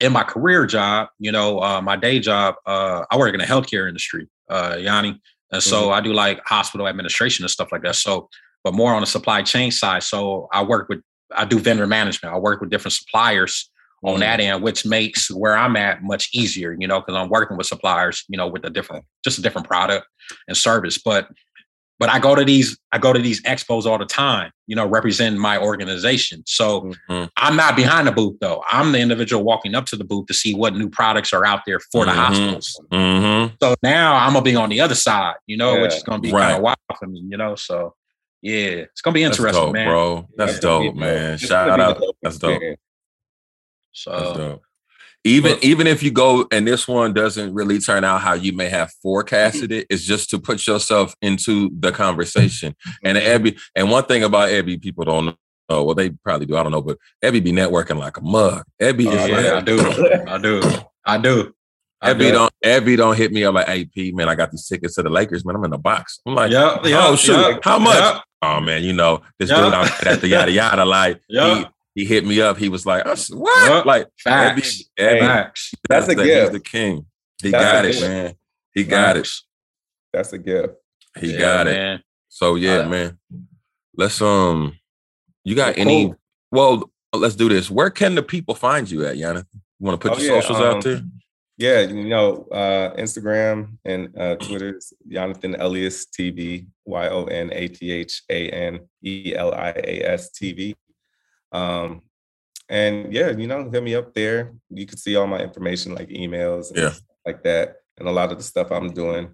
D: In my career job, you know, uh, my day job, uh, I work in the healthcare industry, uh, Yanni. And so mm-hmm. I do like hospital administration and stuff like that. So, but more on the supply chain side. So I work with, I do vendor management. I work with different suppliers mm-hmm. on that end, which makes where I'm at much easier, you know, because I'm working with suppliers, you know, with a different, just a different product and service. But but I go to these I go to these expos all the time, you know, representing my organization. So mm-hmm. I'm not behind the booth though. I'm the individual walking up to the booth to see what new products are out there for mm-hmm. the hospitals. Mm-hmm. So now I'm gonna be on the other side, you know, yeah. which is gonna be right. kind of wild for me, you know. So yeah, it's gonna be interesting, That's
A: dope,
D: man.
A: Bro, that's dope, man. Shout out. That's dope. So That's dope even but, even if you go and this one doesn't really turn out how you may have forecasted it, it's just to put yourself into the conversation. [laughs] And Ebi, and one thing about Ebi, people don't know. Well, they probably do. I don't know, but Ebi be networking like a mug. Ebi oh, is
D: yeah, like, I do, I do, I do.
A: Ebi don't Ebi don't hit me up like AP, man. I got these tickets to the Lakers, man. I'm in the box. I'm like, yeah, oh shoot, yep, how much? Yep. Oh man, you know this yep. dude out at the yada yada. Like [laughs] he, he hit me up. He was like, "What? Yep. Like
D: facts? Ebi, Ebi,
C: facts. That's, that's a
A: the,
C: gift.
A: He's the king. He that's got it, gift. man. He got it.
C: That's a gift.
A: He yeah, got man. it. So yeah, uh, man. Let's um. You got cool. any? Well, let's do this. Where can the people find you at, Yana? You want to put oh, your yeah, socials um, out there?
C: Yeah, you know, uh, Instagram and uh, Twitter is Yonathan Elias TV, Y O N A T H A N E L I A S TV. Um, and yeah, you know, hit me up there. You can see all my information, like emails, yeah, like that, and a lot of the stuff I'm doing.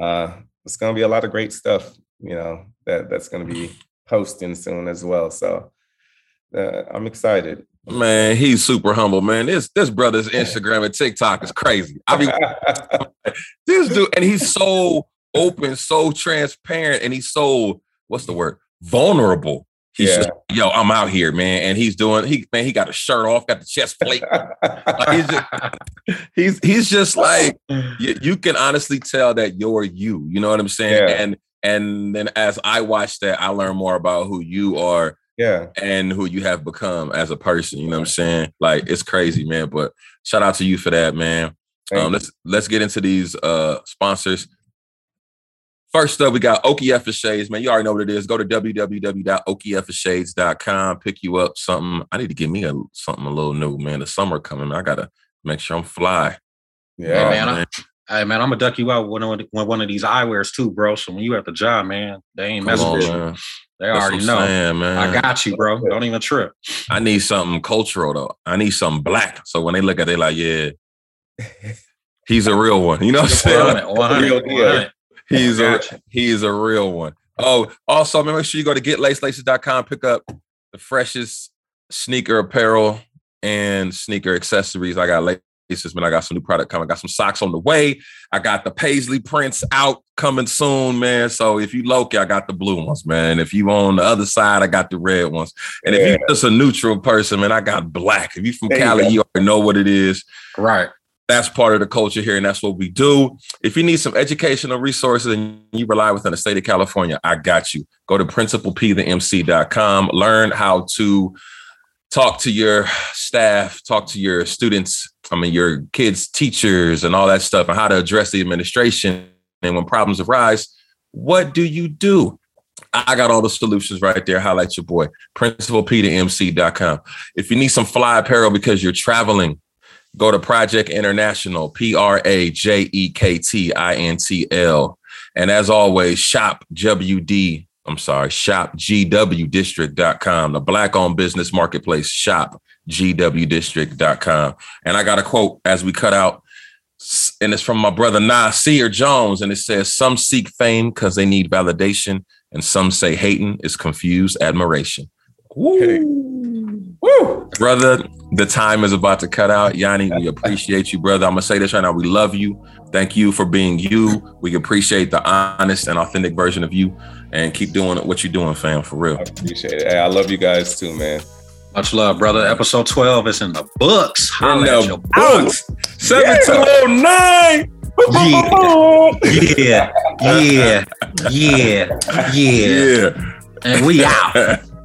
C: Uh, it's gonna be a lot of great stuff, you know, that that's gonna be posting soon as well. So uh, I'm excited.
A: Man, he's super humble, man. This this brother's [laughs] Instagram and TikTok is crazy. I mean, [laughs] this dude, and he's so open, so transparent, and he's so what's the word? Vulnerable He's yeah. just, yo, I'm out here, man. And he's doing he man, he got a shirt off, got the chest plate. like he's, just, [laughs] he's he's just like [laughs] you, you, can honestly tell that you're you. You know what I'm saying? Yeah. And and then as I watch that, I learn more about who you are.
C: Yeah.
A: And who you have become as a person. You know what I'm saying? Like it's crazy, man. But shout out to you for that, man. Um, let's let's get into these uh sponsors. First up, we got Okie Shades, man. You already know what it is. Go to www.okiefshades.com. Pick you up something. I need to get me a something a little new, man. The summer coming. I gotta make sure I'm fly.
D: Yeah, oh, man. man. I, hey man, I'm gonna duck you out with one, of, one of these eyewears too, bro. So when you at the job, man, they ain't messing with you. They That's already know. Saying, man. I got you, bro. Don't even trip.
A: I need something cultural though. I need something black. So when they look at it, they like, yeah, [laughs] he's a real one. You know what I'm saying? 100, 100, 100. He's a he's a real one. Oh, also make sure you go to getlacelaces.com, pick up the freshest sneaker apparel and sneaker accessories. I got laces, man. I got some new product coming. I got some socks on the way. I got the paisley prints out coming soon, man. So if you local, I got the blue ones, man. If you on the other side, I got the red ones. And yeah. if you're just a neutral person, man, I got black. If you from there Cali, you, you already know what it is.
D: Right
A: that's part of the culture here, and that's what we do. If you need some educational resources and you rely within the state of California, I got you. Go to principalpthemc.com, learn how to talk to your staff, talk to your students, I mean, your kids' teachers, and all that stuff, and how to address the administration. And when problems arise, what do you do? I got all the solutions right there. Highlight your boy, principalpthemc.com. If you need some fly apparel because you're traveling, Go to Project International, P R A J E K T I N T L. And as always, shop WD, I'm sorry, shop GWDistrict.com, the black owned business marketplace, shop GWDistrict.com. And I got a quote as we cut out, and it's from my brother Nasir Jones, and it says, Some seek fame because they need validation, and some say hating is confused admiration. Woo. Woo. Brother, the time is about to cut out. Yanni, we appreciate you, brother. I'm gonna say this right now. We love you. Thank you for being you. We appreciate the honest and authentic version of you. And keep doing what you're doing, fam, for real. I
C: appreciate it. Hey, I love you guys too, man.
D: Much love, brother. Episode 12 is in the books.
A: In the books. 7209.
D: Yeah. yeah. Yeah. Yeah. Yeah. [laughs] Yeah. And we out. [laughs]